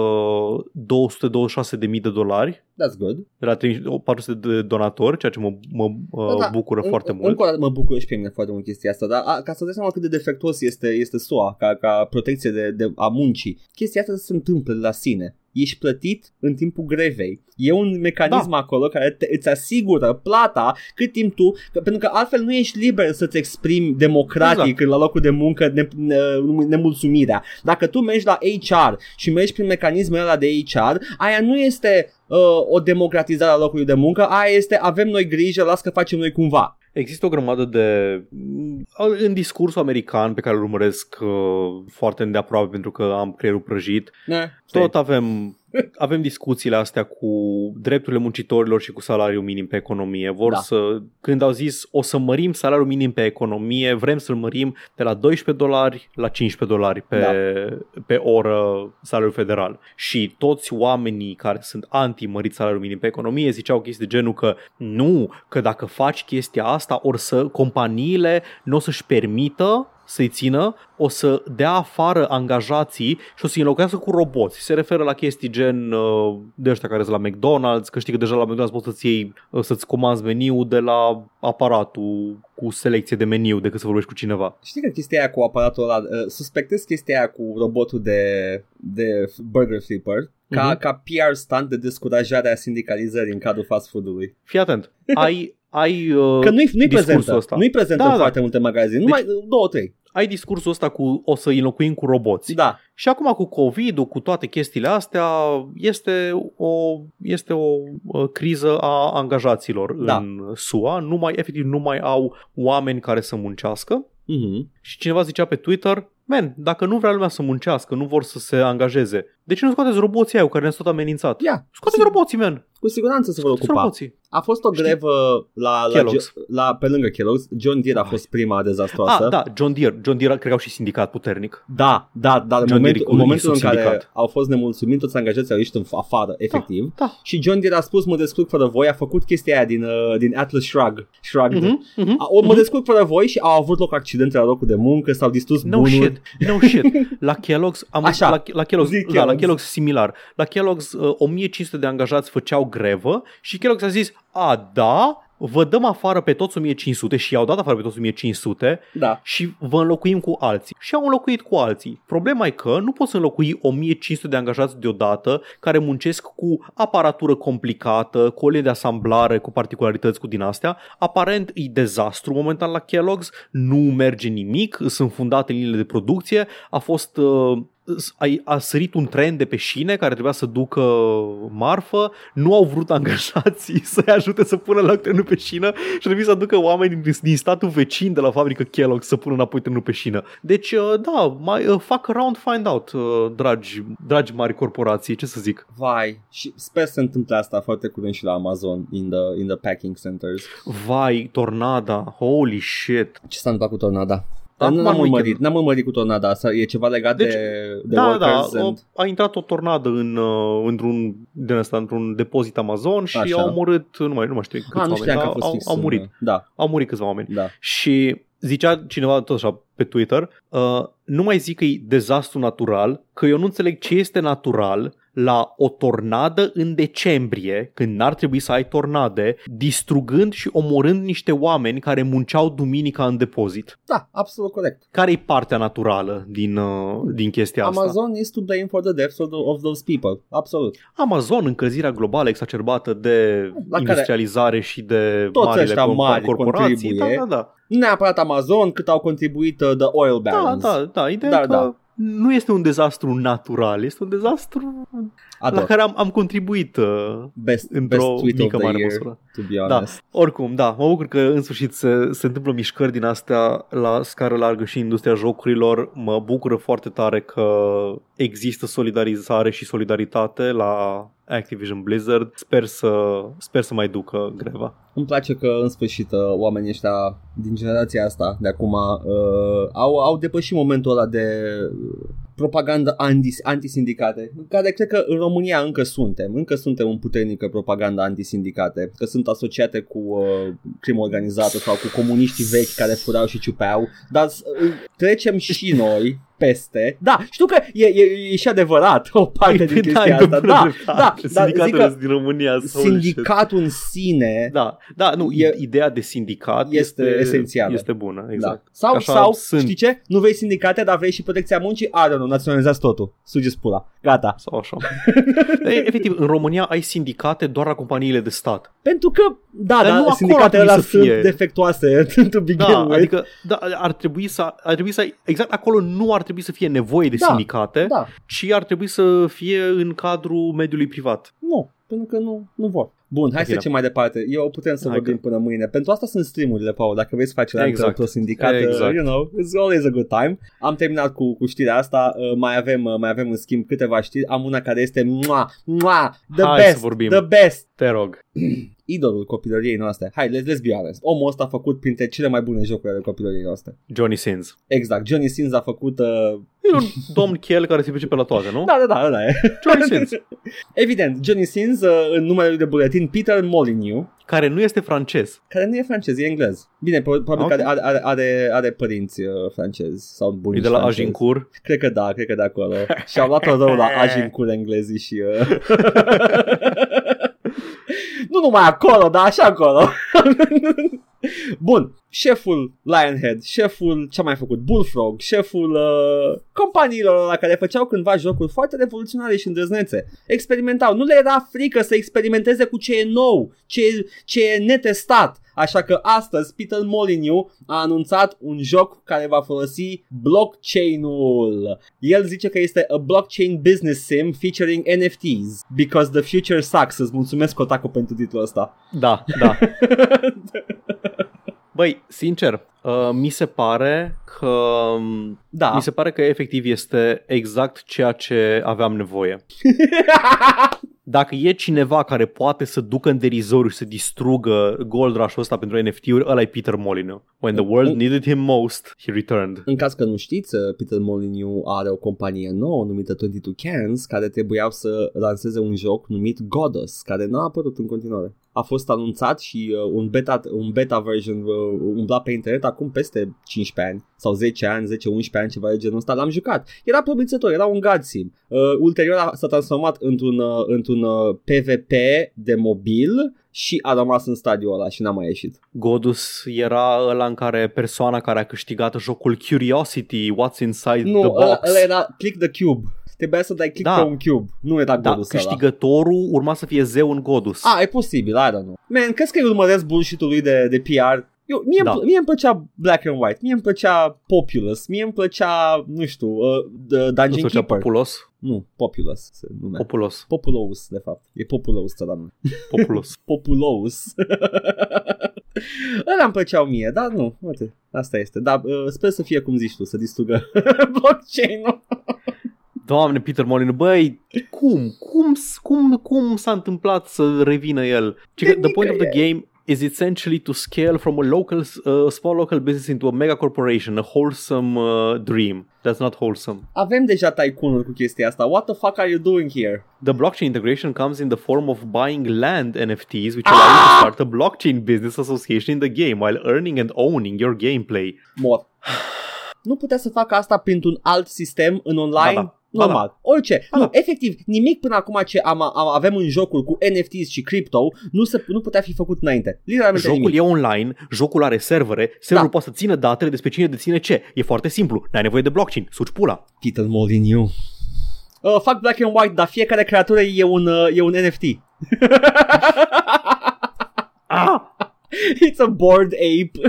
226.000 de dolari That's good. de la 400 de donatori, ceea ce mă, mă uh, Da, da. bucură În- foarte în- mult. Încă o dată mă bucur și pe mine foarte mult chestia asta, dar a, ca să dai seama cât de defectuos este, este SUA ca, ca protecție de, de, a muncii, chestia asta se întâmplă la sine. Ești plătit în timpul grevei. E un mecanism Da. acolo care te, îți asigură plata cât timp tu, că, pentru că altfel nu ești liber să-ți exprimi democratic Exact. la locul de muncă ne, ne, nemulțumirea. Dacă tu mergi la HR și mergi prin mecanismul ăla de HR, aia nu este uh, o democratizare a locului de muncă, aia este avem noi grijă, las că facem noi cumva. Există o grămadă de... În discursul american pe care îl urmăresc uh, foarte îndeaproape pentru că am creierul prăjit, Ne, tot avem avem discuțiile astea cu drepturile muncitorilor și cu salariul minim pe economie. Vor Da. să, când au zis o să mărim salariul minim pe economie, vrem să-l mărim de la 12 dolari la 15 dolari pe, Da. pe oră salariul federal. Și toți oamenii care sunt anti-mărit salariul minim pe economie ziceau chestii de genul că nu, că dacă faci chestia asta, or să companiile nu o să-și permită să-i țină, o să dea afară angajații și o să-i înlocuiască cu roboți. Se referă la chestii gen uh, de ăștia care sunt la McDonald's, că știi că deja la McDonald's poți să-ți iei, uh, să-ți comanzi meniu de la aparatul cu selecție de meniu decât să vorbești cu cineva. Știi că chestia aia cu aparatul ăla, uh, suspectez chestia aia cu robotul de, de burger flipper ca, Mhm. ca PR stunt de descurajare a sindicalizării în cadrul fast food-ului. Fii atent, ai, ai, uh, Că nu-i, nu-i discursul prezentă, ăsta. nu-i prezentă Da, în da. foarte multe magazine, numai două, trei. ai discursul ăsta cu o să înlocuim cu roboți. Da, Și acum cu COVID-ul, cu toate chestiile astea, este o, este o uh, criză a angajaților Da. în SUA. Nu mai, efectiv, nu mai au oameni care să muncească. Mhm. Și cineva zicea pe Twitter, man, dacă nu vrea lumea să muncească, nu vor să se angajeze, de ce nu scoateți roboții aia cu care ne-ați tot amenințat? Ia, Scoateți roboții, man! cu siguranță se vor Scoateți ocupa. roboții! A fost o Știi? grevă la, la, Kellogg's. la, pe lângă Kellogg's. John Deere a Ai. fost prima dezastroasă. Ah, da, John Deere. John Deere cred că au și sindicat puternic. Da, da, dar în John momentul, Deere în cu- momentul în sub care sindicat. au fost nemulțumiți, toți angajații au ieșit în afară, efectiv. Da. Și John Deere a spus, mă descurc fără voi, a făcut chestia aia din, uh, din Atlas Shrug. Shrugged. Mhm, mhm. A, o, mă descurc fără voi și au avut loc accidente la locul de muncă, s-au distrus No bunuri. shit, no shit. La Kellogg's, am, Așa, la, la Kellogg's, zi da, la Kellogg's. Kellogg's similar. La Kellogg's uh, 1500 de angajați făceau grevă și Kellogg's a zis, a, da, vă dăm afară pe toți 1500 și i-au dat afară pe toți 1500 Da. și vă înlocuim cu alții. Și au înlocuit cu alții. Problema e că nu poți înlocui 1500 de angajați deodată care muncesc cu aparatură complicată, cu o linie de asamblare, cu particularități cu din astea. Aparent e dezastru momentan la Kellogg's, nu merge nimic, sunt fundate liniile de producție, a fost... Uh, a, a sărit un tren de pe șine care trebuia să ducă marfă, nu au vrut angajații să-i ajute să pună la trenul pe șină și trebuie să aducă oameni din, din statul vecin de la fabrică Kellogg să pună înapoi trenul pe șină. Deci, uh, da, mai uh, fac around find out, uh, dragi, dragi mari corporații, ce să zic. Vai, și sper să se întâmple asta foarte curând și la Amazon in the, in the packing centers. Vai, tornada, holy shit. Ce s-a întâmplat cu tornada? Acum n-am în urmărit, weekend. n-am urmărit cu tornada asta, e ceva legat Deci, de, de da, da, workers o, and... a intrat o tornadă în, uh, într-un, din asta, într-un depozit Amazon și Așa. au omorât, nu mai, nu mai știu câți Ah, nu oameni, știam că dar a fost au, fix au în- murit. Da, Au murit câțiva oameni. da. Și zicea cineva tot așa pe Twitter, uh, nu mai zic că e dezastru natural, că eu nu înțeleg ce este natural la o tornadă în decembrie, când n-ar trebui să ai tornade, distrugând și omorând niște oameni care munceau duminica în depozit. Da, absolut corect. Care e partea naturală din, uh, din chestia asta? Amazon is to blame for the deaths of, the, of those people. Absolut. Amazon, încălzirea globală exacerbată de La care industrializare și de toți marile ăștia co- mari corporații. Da, contribuie. da, da. Nu neapărat Amazon, cât au contribuit uh, the oil Da, barons. da, da. Ideea Da, da, că da. Da. nu este un dezastru natural, este un dezastru Ador. la care am, am contribuit uh, Best, într-o best tweet mică of the mare year, măsură. to be Da, honest. oricum, da, mă bucur că în sfârșit se, se întâmplă mișcări din astea la scară largă și în industria jocurilor. Mă bucură foarte tare că există solidarizare și solidaritate la Activision Blizzard. Sper să, sper să mai ducă greva. Îmi place că în sfârșit uh, oamenii ăștia din generația asta de acum uh, au, au depășit momentul ăla de uh, propagandă anti- antisindicate, care cred că în România încă suntem, încă suntem în puternică propagandă antisindicate, că sunt asociate cu uh, crimă organizată sau cu comuniștii vechi care furau și ciupeau, dar uh, trecem și noi peste. Da, știu că e, e, e și adevărat o parte din chestia Păi e pe asta. bună Da, dreptate. da, dar zic Sindicatele că din România holy shit. sindicatul în sine Da, da, nu, E- e, ideea de sindicat este este, esențială. Este bună, exact. Da. Sau, Așa sau sunt. știi ce? Nu vrei sindicate, dar vrei și protecția muncii? I don't know, naționalizați totul. Sugeți pula. Gata. Sau așa. E, Efectiv, în România ai sindicate doar la companiile de stat. Pentru că, da, Dar dar nu acolo sindicatele ar alea trebui să sunt fie. defectuoase to begin Da, with. adică da, ar trebui să ar trebui să exact acolo nu ar trebui să fie nevoie de Da, sindicate, Da, ci ar trebui să fie în cadrul mediului privat. nu. pentru că nu, nu vor. Bun, hai să Bine. trecem mai departe. Eu putem să Hai vorbim că- până mâine. Pentru asta sunt streamurile, Paul. Dacă vrei să faci la Exact. exact. sindicat, Exact. uh, you know, it's always a good time. Am terminat cu, cu știrea asta. Uh, mai avem uh, mai avem în schimb câteva știri. Am una care este mua, mua, the Hai să best, vorbim. the best. Te rog. Idolul copilăriei noastre. Hai, let's, let's be honest. Omul ăsta a făcut printre cele mai bune jocuri ale copilăriei noastre. Johnny Sins. Exact. Johnny Sins a făcut... Uh... E un domn chel care se pricepe la toate, nu? Da, da, da, ăla e. Johnny Sins. Evident, Johnny Sins, uh, în numele lui de buletin, Peter Molyneux, care nu este francez. care nu e francez, e englez. Bine, pro- probabil Ok. că are, are, are, are părinți uh, francezi sau E bunici de la francezi. Agincourt. Cred că da, cred că de acolo. Și au luat-o rău la Agincourt englezii și... Uh... nu numai acolo, dar așa acolo. Bun, șeful Lionhead, șeful ce a mai făcut, Bullfrog, șeful uh, companiilor la care făceau cândva jocuri foarte revoluționare și îndrăznețe. Experimentau, nu le era frică să experimenteze cu ce e nou, ce, ce e netestat. Așa că astăzi Peter Molyneux a anunțat un joc care va folosi blockchain-ul. El zice că este a blockchain business sim featuring NFTs because the future sucks. Îți mulțumesc Kotaku pentru titlul ăsta. Da, da. Băi, sincer, uh, mi se pare că um, Da. mi se pare că efectiv este exact ceea ce aveam nevoie. Dacă e cineva care poate să ducă în derizoriu și să distrugă Gold Rush-ul ăsta pentru NFT-uri, ăla e Peter Molyneux. When the world needed him most, he returned. În caz că nu știți, uh, Peter Molyneux are o companie nouă numită 22 Cans care trebuiau să lanseze un joc numit Goddess, care n-a apărut în continuare. A fost anunțat și uh, un, beta, un beta version uh, umbla pe internet acum peste 15 ani sau 10 ani, 10-11 ani, ceva de genul ăsta. L-am jucat. Era promițător, era un God sim. Uh, ulterior a, s-a transformat într-un, uh, într-un uh, PvP de mobil și a rămas în stadiul ăla și n-a mai ieșit. Godus era ăla în care persoana care a câștigat jocul Curiosity, What's Inside Nu, the ăla, Box. ăla era click the cube. Trebuia să dai click Da. pe un cube. Nu era da, Godus ăla. câștigătorul urma să fie zeu în Godus. Ah, e posibil, I don't know. Man, crezi că îi urmăresc bullshit-ul lui de, de PR? Eu, mie, Da. da. mie îmi plăcea Black and White, mie îmi plăcea Populous, mie îmi plăcea, nu știu, uh, the nu Dungeon știu ce Keeper. populos. nu, Populous se numea. Populos. Populous, de fapt. E Populous țăranul. Populos. Populous. Ăla îmi plăceau mie, dar nu, uite, asta este. Dar uh, sper să fie cum zici tu, să distrugă blockchain-ul. Doamne, Peter Molyneux, băi, cum? Cum, cum, cum s-a întâmplat să revină el? Ci că De the point of the nicăieri. game is essentially to scale from a local, uh, small local business into a mega corporation, a wholesome uh, dream. That's not wholesome. Avem deja tycoon cu chestia asta. What the fuck are you doing here? The blockchain integration comes in the form of buying land NFTs, which allow you to start a blockchain business association in the game while earning and owning your gameplay. Mor. Nu putea să facă asta printr-un alt sistem în online? Ba da. Ba Normal. Orice. Ba nu, da. efectiv, nimic până acum ce am, am, avem în jocuri cu NFTs și crypto nu, se, nu putea fi făcut înainte. Literalmente Jocul nimic. e online, jocul are servere, serverul Da. poate să țină datele despre cine deține ce. E foarte simplu, n-ai nevoie de blockchain, suci pula. Peter Molyneux. Uh, fac black and white, dar fiecare creatură e un, uh, e un NFT. Ah! It's a bored ape.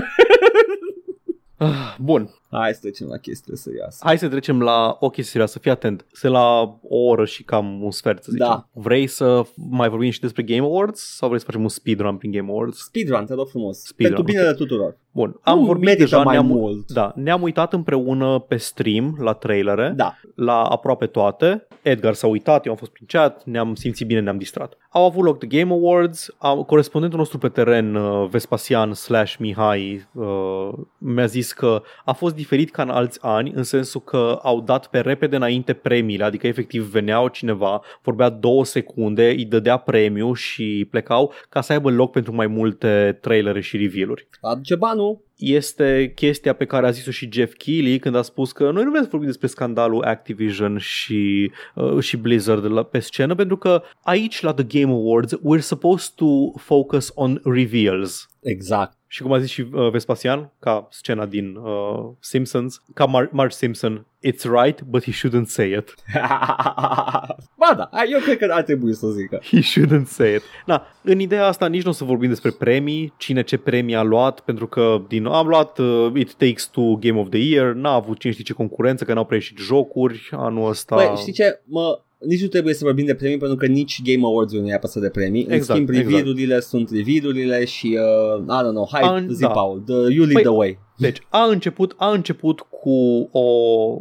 Ah, Bun, Hai să trecem la chestiile serioase. hai să trecem la o chestie serioasă, fii atent. Se la o oră și cam un sfert, să zicem. Da. Vrei să mai vorbim și despre Game Awards sau vrei să facem un speedrun prin Game Awards? Speedrun, te rog frumos. Speedrun, Pentru binele tuturor. Bun, am Nu vorbit merită deja, mai ne-am, mult. Da, ne-am uitat împreună pe stream la trailere, Da. la aproape toate. Edgar s-a uitat, eu am fost prin chat, ne-am simțit bine, ne-am distrat. Au avut loc The Game Awards, au, corespondentul nostru pe teren, uh, Vespasian slash Mihai, uh, mi-a zis că a fost diferit ca în alți ani, în sensul că au dat pe repede înainte premiile, adică efectiv veneau cineva, vorbea două secunde, îi dădea premiu și plecau ca să aibă loc pentru mai multe trailere și reveal-uri Aduce banul. no este chestia pe care a zis-o și Jeff Keighley când a spus că noi nu vrem să vorbim despre scandalul Activision și, uh, și Blizzard la, pe scenă pentru că aici la The Game Awards we're supposed to focus on reveals. Exact. Și cum a zis și uh, Vespasian, ca scena din uh, Simpsons, ca Mar- Marge Simpson, it's right, but he shouldn't say it. ba da, eu cred că ar trebui să o zică. He shouldn't say it. Na, în ideea asta nici nu o să vorbim despre premii, cine ce premii a luat, pentru că din am luat uh, It Takes Two Game of the Year, n-a avut cine știe ce concurență, că n-au prea ieșit jocuri anul ăsta. Băi, știi ce? Mă, nici nu trebuie să vorbim de premii pentru că nici Game Awards nu e apăsă de premii. În Exact, schimb, exact. review-urile sunt review-urile și, uh, I don't know, hai, An- zi, da. Paul, the, you lead Păi, the way. Deci a început, a început cu o,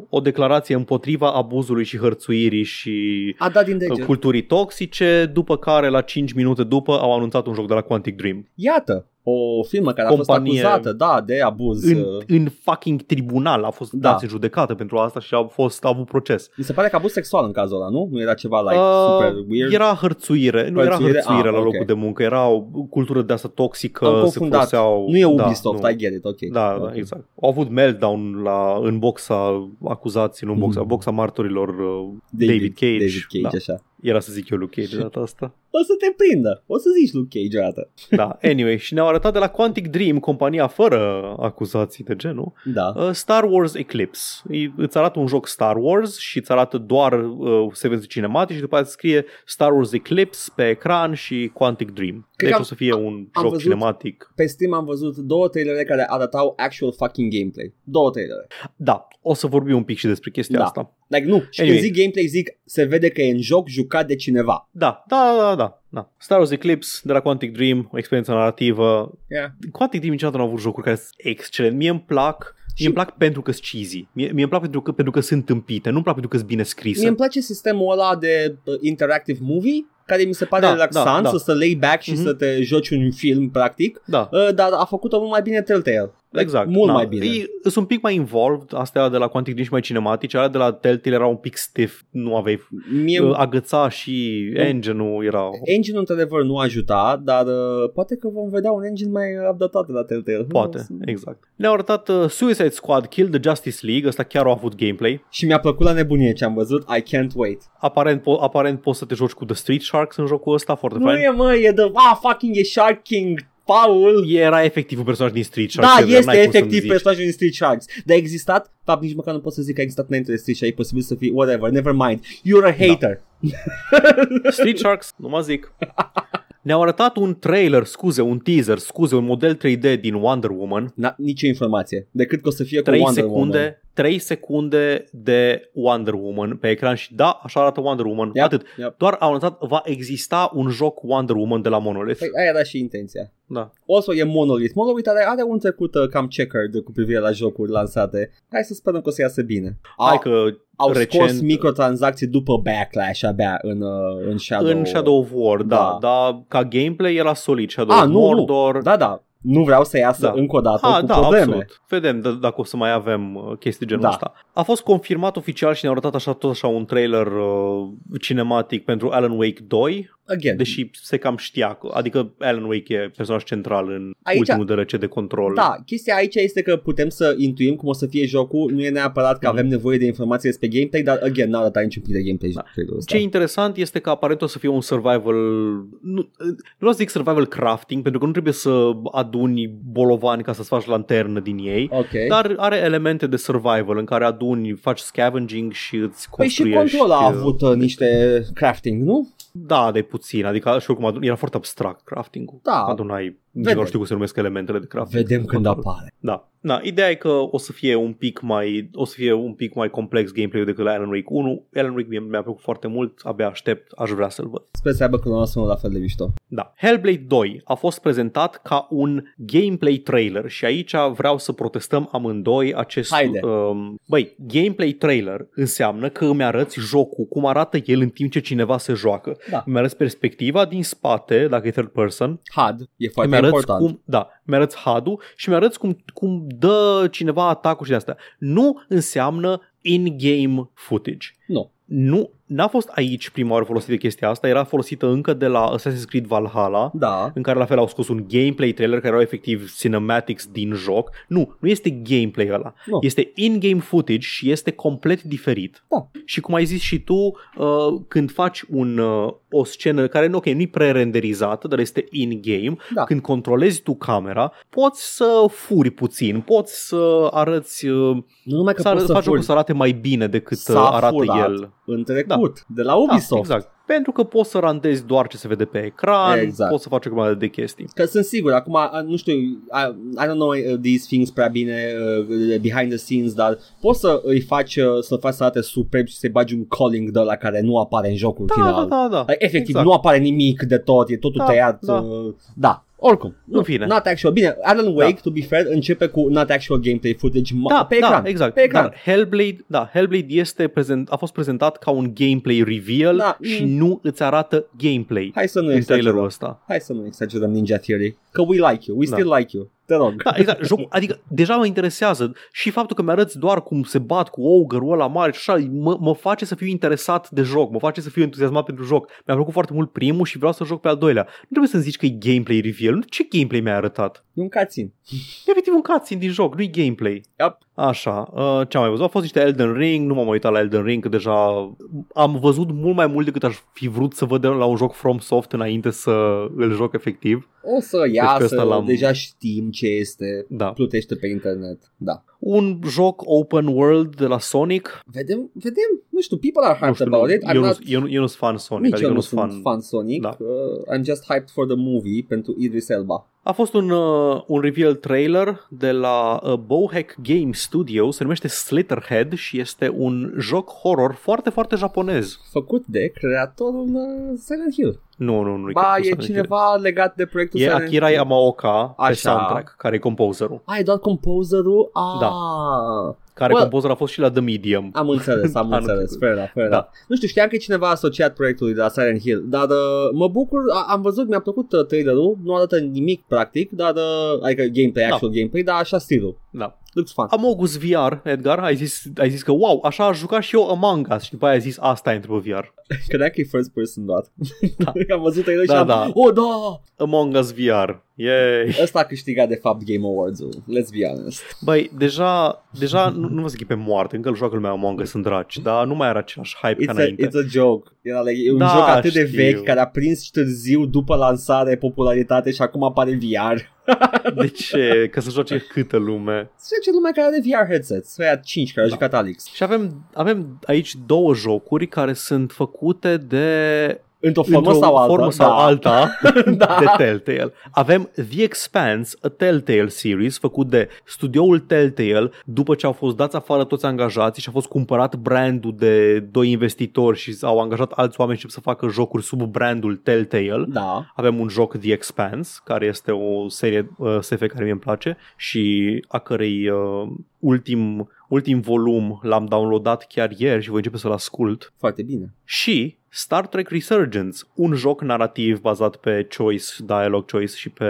o declarație împotriva abuzului și hărțuirii și A dat din deget. culturii toxice, după care la 5 minute după au anunțat un joc de la Quantic Dream. Iată, o firmă care a Companie- fost acuzată, da, de abuz. În, uh, în fucking tribunal a fost Da. dați în judecată pentru asta și a fost a avut proces. Mi se pare că abuz sexual în cazul ăla, nu? Nu era ceva like Uh, super weird? Era hărțuire, nu era Hărțuire? hărțuire Ah, la ok. locul de muncă, era o cultură de asta toxică, Am se confundat. foloseau... Nu e da, Ubisoft, nu. I get it, ok. Da, Ok. da, exact. Au avut meltdown la, în boxa acuzații, nu în boxa, Mhm. boxa martorilor uh, David, Cage. David Cage, da. așa. Era să zic eu Luke Cage de data asta. O să te prindă. O să zici Luke Cage o dată. Da, anyway, și ne-au arătat de la Quantic Dream, compania fără acuzații de genul, Da. uh, Star Wars Eclipse. Îi- Îți arată un joc Star Wars și îți arată doar uh, secvențe cinematice și după aceea scrie Star Wars Eclipse pe ecran și Quantic Dream. Cred deci că o să fie un am joc văzut- cinematic. Pe Steam am văzut două trailere care arătau actual fucking gameplay. Două trailere. Da, o să vorbim un pic și despre chestia Da. asta. Like, nu, și Anyway. când zic gameplay zic se vede că e în joc jucat de cineva. Da, da, da, da. Da. Star Wars Eclipse de la Quantic Dream, o experiență narrativă. Yeah. Quantic Dream niciodată nu au avut jocuri care sunt excelent. Mie îmi plac Și- Mie îmi plac pentru că sunt cheesy. Mie, mie îmi plac pentru că, pentru că sunt tâmpite. Nu-mi plac pentru că sunt bine scrise. Mie îmi place sistemul ăla de uh, interactive movie care mi se pare Da, relaxant da, da. să să lay back și Mhm. să te joci un film practic, Da, uh, dar a făcut-o mult mai bine Telltale. Like, exact. Mult da. mai bine. Ei sunt un pic mai involved, astea de la Quantic Dream și mai cinematice, alea de la Telltale erau un pic stiff, nu aveai Mie uh, agăța și engine-ul era... engine într-adevăr nu ajuta, dar uh, poate că vom vedea un engine mai updatat de la Telltale. Poate, exact. Ne-au arătat uh, Suicide Squad Kill the Justice League, ăsta chiar a avut gameplay. Și mi-a plăcut la nebunie ce am văzut. I can't wait. Aparent, po- aparent poți să te joci cu The Street Sharks în jocul ăsta, foarte Nu fain. e mă, e de... Ah, fucking e Shark King, Paul. Era efectiv un personaj din Street Sharks. Da, Xavier, este n-ai cum să-mi efectiv zici. personajul din Street Sharks. Dar a existat, fapt nici măcar nu pot să zic că a existat înainte de Street Sharks, e posibil să fie whatever, never mind. You're a hater. Street Sharks, nu mă zic. Ne-au arătat un trailer, scuze, un teaser, scuze, un model 3D din Wonder Woman. Na, nicio informație, decât că o să fie cu 3 Wonder secunde, Woman. 3 secunde de Wonder Woman pe ecran și da, așa arată Wonder Woman. Yep, Atât. yep. Doar au anunțat, va exista un joc Wonder Woman de la Monolith. Păi, aia era și intenția. Da. Also e Monolith. Monolith are, are un trecut uh, cam checkered cu privire la jocuri lansate. Hai să sperăm că o să iasă bine. Hai Au, că au recent, scos microtransacții după Backlash abia în, uh, în Shadow. în Shadow of War, da, Da. dar ca gameplay era solid. Shadow Ah, of nu, Mordor. nu. Da, da. Nu vreau să iasă Da. încă o dată Ha, cu da, probleme. absolut. Vedem d- dacă o să mai avem uh, chestii genul Da. ăsta. A fost confirmat oficial și ne-au arătat așa tot așa un trailer uh, cinematic pentru Alan Wake 2, Again, deși se cam știa, că- adică Alan Wake e personaj central în Aici- ultimul DLC de control. Da, chestia aici este că putem să intuim cum o să fie jocul, nu e neapărat că Mhm. avem nevoie de informații despre gameplay, dar again, n-a arătat niciun pic de gameplay Da. trailerul ăsta. Ce e interesant este că aparent o să fie un survival, nu, nu vreau să zic survival crafting, pentru că nu trebuie să aduni bolovani ca să-ți faci lanternă din ei, Ok. dar are elemente de survival în care aduni, faci scavenging și îți Păi și construiești... Control a uh, avut uh, niște crafting, nu? Da, de puțin, adică și oricum adun, era foarte abstract crafting-ul. Da. Adunai, nici Vedem. nu știu cum se numesc elementele de crafting. Vedem când Control. apare. Da. Da, ideea e că o să fie un pic mai o să fie un pic mai complex gameplay-ul decât la Alan Wake 1. Alan Wake mi- mi-a plăcut foarte mult, abia aștept, aș vrea să-l văd. Sper să aibă cronometrul la fel de mișto. Da. Hellblade 2 a fost prezentat ca un gameplay trailer și aici vreau să protestăm amândoi acest... Haide. Um, băi, gameplay trailer înseamnă că îmi arăți jocul, cum arată el în timp ce cineva se joacă. Da. Îmi arăți perspectiva din spate, dacă e third person, HUD e foarte mi arăți important. cum, da, mi arăți HUD-ul și mi arăți cum, cum dă cineva atacul și de astea. Nu înseamnă in-game footage. Nu. Nu, n-a fost aici prima oară folosită chestia asta, era folosită încă de la Assassin's Creed Valhalla, Da. în care la fel au scos un gameplay trailer care erau efectiv cinematics din joc. Nu, nu este gameplay ăla. Nu. Este in-game footage și este complet diferit. Da. Și cum ai zis și tu, uh, când faci un, uh, o scenă care nu, ok, nu-i pre-renderizată, dar este in-game, Da. când controlezi tu camera, poți să furi puțin, poți să arăți, uh, Nu numai că să, poți arăți, să faci jocul furi. să arate mai bine decât uh, S-a arată furat. el. În trecut, Da. Avut de la Ubisoft. Da, exact. Pentru că poți să randezi doar ce se vede pe ecran, Exact. poți să faci o grămadă de chestii. Că sunt sigur, acum, a, nu știu, I, I don't know uh, these things prea bine uh, behind the scenes, dar poți să îi faci, uh, să faci să arate superb și să-i bagi un calling de la care nu apare în jocul Da, final. da, da, da. Like, efectiv, Exact. nu apare nimic de tot, e totul Da, tăiat. da. Uh, da. Oricum, În fine. Not actual. Bine, Alan Wake, to be fair, începe cu not actual gameplay footage ma- Da, pe ecran. da, exact. Pe ecran. Dar Hellblade, da, Hellblade este prezent, a fost prezentat ca un gameplay reveal Da, și mm. nu îți arată gameplay Hai să nu în trailerul exagerăm. ăsta. Hai să nu exagerăm Ninja Theory. Că we like you. We Da. still like you. Te rog. Da, exact. Jocul, adică deja mă interesează și faptul că mi-arăți doar cum se bat cu ogre-ul ăla mare și așa, mă, mă face să fiu interesat de joc, mă face să fiu entuziasmat pentru joc. Mi-a plăcut foarte mult primul și vreau să joc pe al doilea. Nu trebuie să-mi zici că e gameplay reveal. Ce gameplay mi-ai arătat? E un cutscene. E efectiv un cutscene din joc, nu-i gameplay. Yep. Așa, uh, ce am mai văzut? Au fost niște Elden Ring, nu m-am uitat la Elden Ring, că deja am văzut mult mai mult decât aș fi vrut să văd la un joc From Soft înainte să îl joc efectiv. O să pe iasă, ăsta l-am- deja știm ce este. Da. Plutește pe internet. Da. Un joc open world de la Sonic. Vedem, vedem. Nu știu, people are Nu hyped știu, about nu, it. I'm eu, nu, not, eu, nu, eu nu sunt fan Sonic, nici adică eu nu nu sunt fan. fan Sonic. Da. Uh, I'm just hyped for the movie pentru Idris Elba. A fost un, uh, un reveal trailer de la uh, Bowhack Game Studio, se numește Slitterhead și este un joc horror foarte, foarte japonez. Făcut de creatorul uh, Silent Hill. Nu, nu, nu. Ba, e cineva legat de proiectul E Silent Akira Hill. Yamaoka pe Așa. soundtrack, care e composerul. Ah, e doar composerul? Ah. Da. Care Well- composer a fost și la The Medium. Am înțeles, am Anul înțeles, trecut. fair enough, fair Da. enough. Nu știu, știam că e cineva asociat proiectului de la Silent Hill, dar uh, mă bucur, a, am văzut, mi-a plăcut uh, trailerul, nu arată nimic practic, dar, uh, adică gameplay, Da. actual gameplay, dar așa stilul. Da. Looks fun. Amogus VR, Edgar, ai zis, ai zis că wow, așa aș juca și eu Among Us și după aia ai zis asta e între VR. Credeam că e first person doar. Da. am văzut trailerul Da, și am, da. oh da! Among Us VR, yay! Ăsta a câștigat de fapt Game Awards-ul, let's be honest. Băi, deja, deja nu, nu vă zic că e pe moarte, încă îl joacă lumea Among Us în draci, dar nu mai era același hype ca It's a, înainte. it's a joke. Era like, e un Da, joc atât de știu. vechi care a prins târziu după lansare popularitate și acum apare VR. De ce? Că să joace câtă lume. Se ce lumea care are VR headsets. Să ia 5 care au Da. jucat Alex. Și avem, avem aici două jocuri care sunt făcute de Într-o formă într-o sau alta. formă sau da. alta Da. de Telltale. Avem The Expanse, a Telltale series făcut de studioul Telltale după ce au fost dați afară toți angajații și a fost cumpărat brandul de doi investitori și au angajat alți oameni și să facă jocuri sub brandul Telltale. Da. Avem un joc The Expanse, care este o serie uh, SF care mie îmi place și a cărei uh, ultim, ultim volum l-am downloadat chiar ieri și voi începe să-l ascult. Foarte bine. Și Star Trek Resurgence, un joc narrativ bazat pe choice, dialogue choice și pe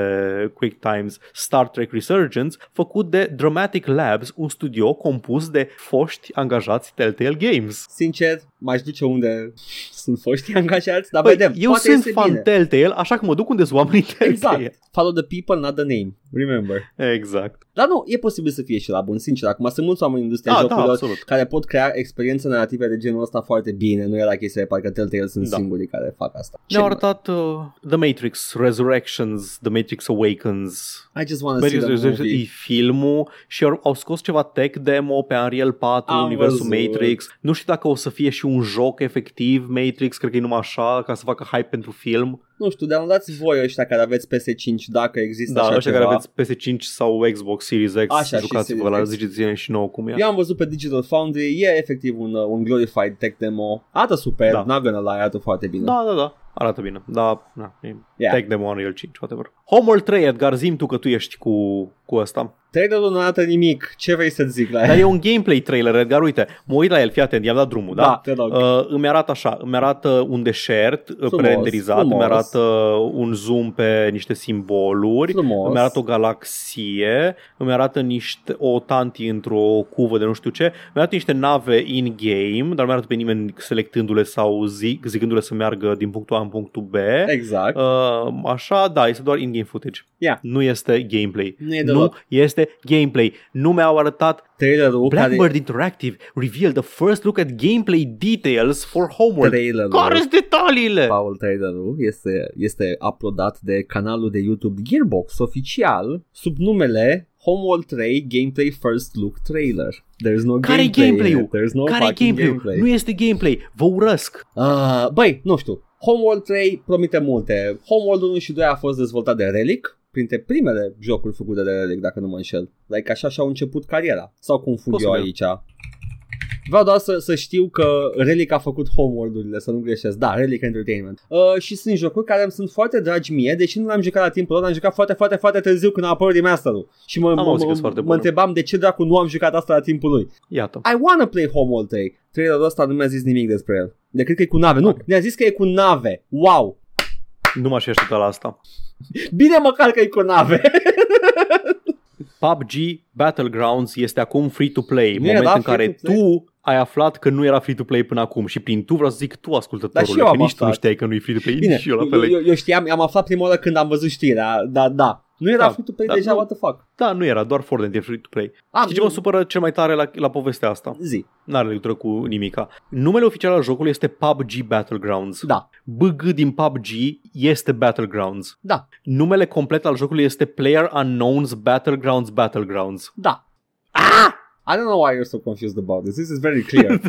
quick times. Star Trek Resurgence, făcut de Dramatic Labs, un studio compus de foști angajați Telltale Games. Sincer, m-aș duce unde sunt foști angajați, dar Băi, vedem. eu poate sunt iese fan bine. Telltale, așa că mă duc unde sunt oamenii Telltale. Exact. Follow the people, not the name. Remember. Exact. Dar nu, e posibil să fie și la bun, sincer. Acum sunt mulți oameni în industria Da, da, jocurilor absolut. care pot crea experiențe narrative de genul ăsta foarte bine. Nu era chestia de parcă Telltale sunt Da. singurii care fac asta. Ne-au arătat uh, The Matrix Resurrections, The Matrix Awakens. I just want to see Matrix the Resurrections movie. e filmul și au, au scos ceva tech demo pe Unreal 4, Am universul văzut. Matrix. Nu știu dacă o să fie și un joc efectiv Matrix, cred că e numai așa, ca să facă hype pentru film. Nu știu, downloadați voi ăștia care aveți PS5 dacă există Da, așa ăștia ceva. care aveți PS5 sau Xbox Series X, Așa, și jucați-vă Series la X. ziceți și nouă cum e. Eu am văzut pe Digital Foundry, e efectiv un, uh, un glorified tech demo. Arată super, Da. not gonna lie, arată foarte bine. Da, da, da. Arată bine. Da, na, e Yeah. tech demo Unreal 5, whatever. Homeworld 3, Edgar, zim tu că tu ești cu, cu ăsta. Trailerul nu arată nimic, ce vrei să zic la Dar el? e un gameplay trailer, Edgar, uite, mă uit la el, fii atent, i-am dat drumul, da? Da, te rog. Uh, îmi arată așa, îmi arată un deșert uh, Frumos, prerenderizat, frumos. îmi arată un zoom pe niște simboluri, Frumos. îmi arată o galaxie, îmi arată niște, o tanti într-o cuvă de nu știu ce, îmi arată niște nave in-game, dar nu arată pe nimeni selectându-le sau zic, zicându-le să meargă din punctul A în punctul B. Exact. Uh, așa, da, este doar in-game footage. Yeah. Nu este gameplay. Nu e nu deloc. este gameplay. Nu mi-au arătat Trailerul Blackbird care... Interactive revealed the first look at gameplay details for Homeworld. Trailerul. Care sunt detaliile? Paul trailerul este, este uploadat de canalul de YouTube Gearbox oficial sub numele Homeworld 3 Gameplay First Look Trailer. There's no Care-i gameplay. in gameplay-ul? it. There's no Care e fucking gameplay? gameplay. Nu este gameplay. Vă urăsc. Uh, băi, nu știu. Homeworld 3 promite multe. Homeworld 1 și 2 a fost dezvoltat de Relic, printre primele jocuri făcute de Relic, dacă nu mă înșel. Like așa și-au început cariera. Sau confund eu Posibil. aici. Vreau doar să, să știu că Relic a făcut homeworld-urile, să nu greșesc. Da, Relic Entertainment. Uh, și sunt jocuri care îmi sunt foarte dragi mie, deși nu l-am jucat la timpul lor, am jucat foarte, foarte, foarte târziu când a apărut remasterul. Și mă, Am mă, auzit că mă, sunt foarte mă bune. întrebam de ce dracu nu am jucat asta la timpul lui. Iată. I wanna play Homeworld 3. Trailerul ăsta nu mi-a zis nimic despre el. Decât că e cu nave. Nu, ne-a zis că e cu nave. Wow! Nu m-aș fi așteptat la asta. Bine măcar că e cu nave. PUBG Battlegrounds este acum free-to-play, Nu moment era în care free-to-play? tu ai aflat că nu era free-to-play până acum și prin tu vreau să zic tu Dar ascultătorule, și eu că am nici tu nu aflat. știai că nu e free-to-play, Bine, nici și eu la fel. eu, eu, eu știam, am aflat prima oară când am văzut știrea, dar da. Nu era Da, free to play da, deja, nu. what the fuck. Da, nu era, doar Fortnite e free-to-play. Ah, Știi ce mă supără cel mai tare la, la povestea asta? Zi. N-are legătură cu nimica. Numele oficial al jocului este PUBG Battlegrounds. Da, BG din PUBG este Battlegrounds. da, Numele complet al jocului este Player Unknown's Battlegrounds Battlegrounds. da. Ah! I don't know why you're so confused about this. This is very clear.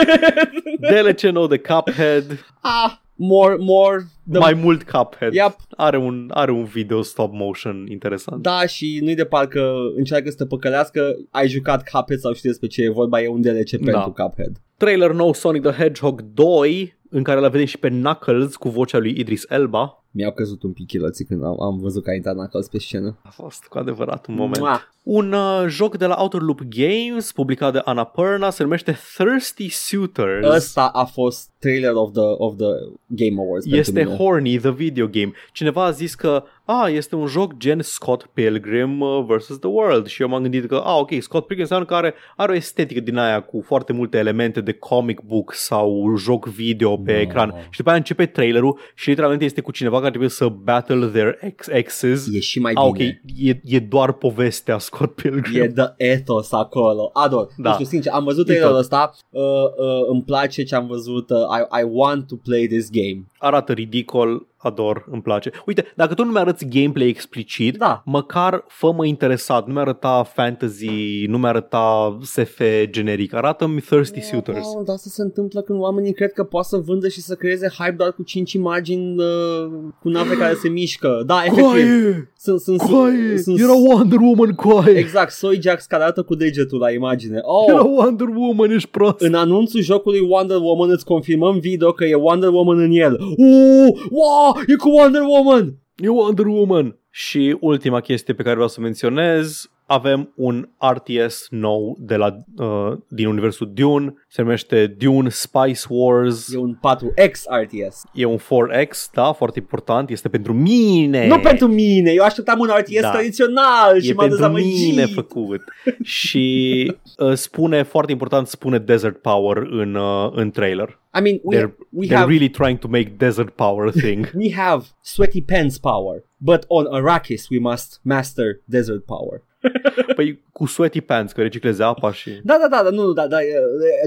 DLC nou de Cuphead, ah, more, more. The... mai mult Cuphead. Yep. Are un, are un video stop motion interesant. Da, și nu-i de parcă încearcă să te păcălească, ai jucat Cuphead sau știi despre ce e vorba, e un DLC Da. pentru Cuphead. Trailer nou Sonic the Hedgehog 2, în care la vedem și pe Knuckles cu vocea lui Idris Elba. Mi-au căzut un pic chiloții când am, am văzut că a intrat Knuckles pe scenă. A fost cu adevărat un moment. Mua. Un uh, joc de la Outer Loop Games, publicat de Annapurna, se numește Thirsty Suitors. Ăsta a fost trailer of the, of the Game Awards Este pentru mine. Horny, the video game. Cineva a zis că, a, este un joc gen Scott Pilgrim uh, vs. The World și eu m-am gândit că, a, ok, Scott Pilgrim înseamnă că are, are o estetică din aia cu foarte multe elemente de comic book sau joc video pe No. ecran. Și după aia începe trailerul și literalmente este cu cineva care trebuie să battle their ex- exes. E și mai A, ok, bine. e, e doar povestea Scott Pilgrim. E the ethos acolo. Ador. Da. Nu știu, sincer, am văzut E trailerul tot. ăsta. Uh, uh, îmi place ce am văzut. Uh, I, I want to play this game. Arată ridicol, ador, îmi place. Uite, dacă tu nu mi-arăți gameplay explicit, Da. măcar fă-mă interesat. Nu mi-arăta fantasy, nu mi-arăta SF generic. Arată-mi Thirsty Suitors. Oh, dar asta se întâmplă când oamenii cred că poate să vândă și să creeze hype doar cu 5 imagini uh, cu nave care se mișcă. Da, efectiv. Sunt, sunt, Coaie! sunt, Era Wonder Woman, coaie! Exact, Soy Jax care arată cu degetul la imagine. Oh, Era Wonder Woman, ești prost! În anunțul jocului Wonder Woman îți confirmăm video că e Wonder Woman în el. Uuu, wow, e cu Wonder Woman! E Wonder Woman! Și ultima chestie pe care vreau să menționez, avem un RTS nou de la, uh, din universul Dune, se numește Dune Spice Wars. E un 4X RTS. E un 4X, da, foarte important, este pentru mine. Nu pentru mine, eu așteptam un RTS Da. tradițional și e m-a pentru dezamăgit. mine făcut. și uh, spune, foarte important, spune Desert Power în, uh, în trailer. I mean, we, They're, we they're have really trying to make Desert Power a thing. we have sweaty pants power, but on Arrakis we must master desert power. păi cu sweaty pants, că reciclezi apa și... Da, da, da, da, nu, da, da, e,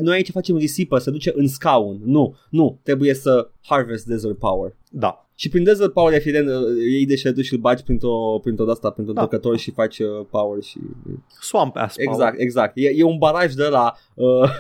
noi aici facem risipă, se duce în scaun. Nu, nu, trebuie să harvest desert power. Da. Și prin desert power, evident, iei deșertul și îl bagi printr-o, printr-o de-asta, printr-o Da. tocător și faci uh, power și... Swamp ass power. Exact, exact. E, e un baraj de la uh,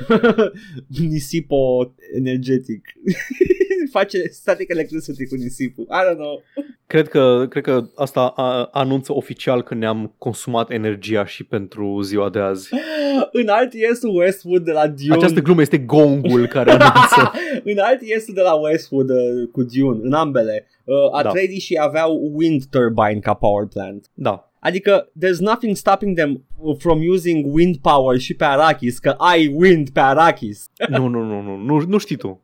nisipo energetic. Face static electricity cu nisipul. I don't know. Cred că, cred că asta a, anunță oficial că ne-am consumat energia și pentru ziua de azi. În RTS-ul Westwood de la Dune... Această glumă este gongul care anunță. în RTS-ul de la Westwood uh, cu Dune, în ambele, uh, Atreides și aveau wind turbine ca power plant. Da. Adică, there's nothing stopping them from using wind power și pe Arrakis, că ai wind pe Arrakis. Nu, nu, nu, nu, nu, nu știi tu.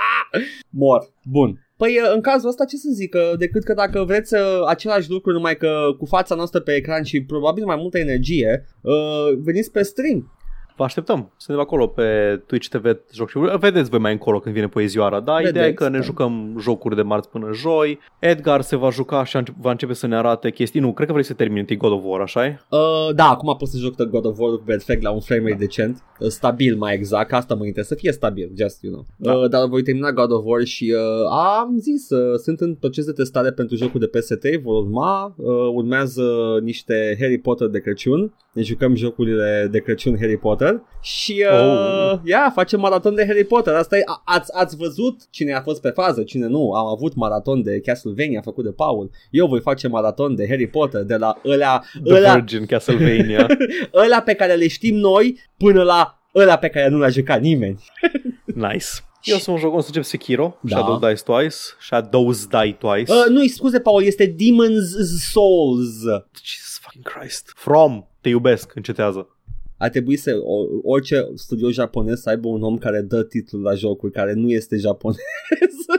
Mor. Bun. Păi în cazul ăsta ce să zic, că decât că dacă vreți uh, același lucru numai că cu fața noastră pe ecran și probabil mai multă energie, uh, veniți pe stream. Vă așteptăm. Suntem acolo pe Twitch TV Joc și Vedeți voi mai încolo când vine poezioara. Da, Vedeți, ideea e că ne da. jucăm jocuri de marți până joi. Edgar se va juca și va începe să ne arate chestii. Nu, cred că vrei să termini întâi God of War, așa e? Uh, da, acum pot să joc God of War perfect la un frame rate decent. Uh, stabil mai exact, asta mă interesează, să fie stabil, just, you know. Da. Uh, dar voi termina God of War și uh, am zis, uh, sunt în proces de testare pentru jocul de PS3, vor urma, uh, urmează niște Harry Potter de Crăciun, ne jucăm jocurile de Crăciun Harry Potter și uh, oh. yeah, facem maraton de Harry Potter. Asta e, a, ați, ați văzut cine a fost pe fază, cine nu. Am avut maraton de Castlevania făcut de Paul. Eu voi face maraton de Harry Potter de la ălea, The ălea, Virgin Castlevania. ălea pe care le știm noi până la ăla pe care nu l-a jucat nimeni. nice. Eu sunt un joc, o să încep Sekiro, da. Shadow Die Twice, Shadows Die Twice. Uh, nu, scuze, Paul, este Demon's Souls. Jesus fucking Christ. From, te iubesc, încetează ar trebui să orice studio japonez să aibă un om care dă titlul la jocuri care nu este japonez.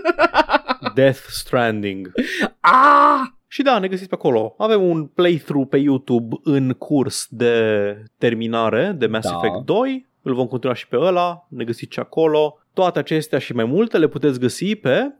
Death Stranding. Ah! Și da, ne găsiți pe acolo. Avem un playthrough pe YouTube în curs de terminare de Mass da. Effect 2. Îl vom continua și pe ăla, ne găsiți și acolo. Toate acestea și mai multe le puteți găsi pe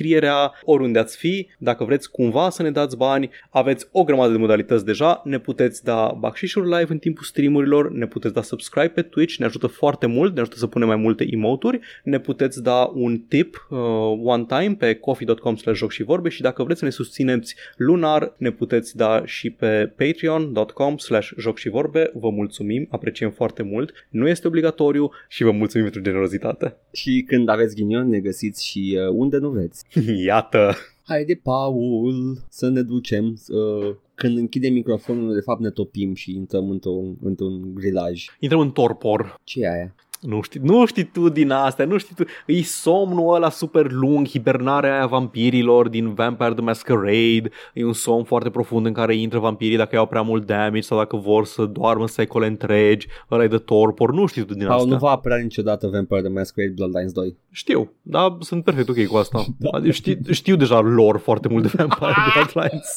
descrierea oriunde ați fi. Dacă vreți cumva să ne dați bani, aveți o grămadă de modalități deja. Ne puteți da bacșișuri live în timpul streamurilor, ne puteți da subscribe pe Twitch, ne ajută foarte mult, ne ajută să punem mai multe emoturi, ne puteți da un tip uh, one time pe coffee.com joc și vorbe și dacă vreți să ne susțineți lunar, ne puteți da și pe patreon.com slash joc și vorbe. Vă mulțumim, apreciem foarte mult. Nu este obligatoriu și vă mulțumim pentru generozitate. Și când aveți ghinion ne găsiți și uh, unde nu vreți. Iată! Haide, Paul, să ne ducem. Uh, când închidem microfonul, de fapt ne topim și intrăm într-un, într-un grilaj. Intrăm în torpor. Ce e aia? Nu știi, nu știi tu din astea, nu știi tu. E somnul ăla super lung, hibernarea aia vampirilor din Vampire the Masquerade. E un somn foarte profund în care intră vampirii dacă iau prea mult damage sau dacă vor să doarmă secole întregi. Ăla e de torpor, nu știi tu din astea. nu va apărea niciodată Vampire the Masquerade Bloodlines 2. Știu, dar sunt perfect ok cu asta. da. Adică știu, știu deja lor foarte mult de Vampire Bloodlines.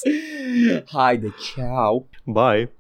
Haide, ciao. Bye.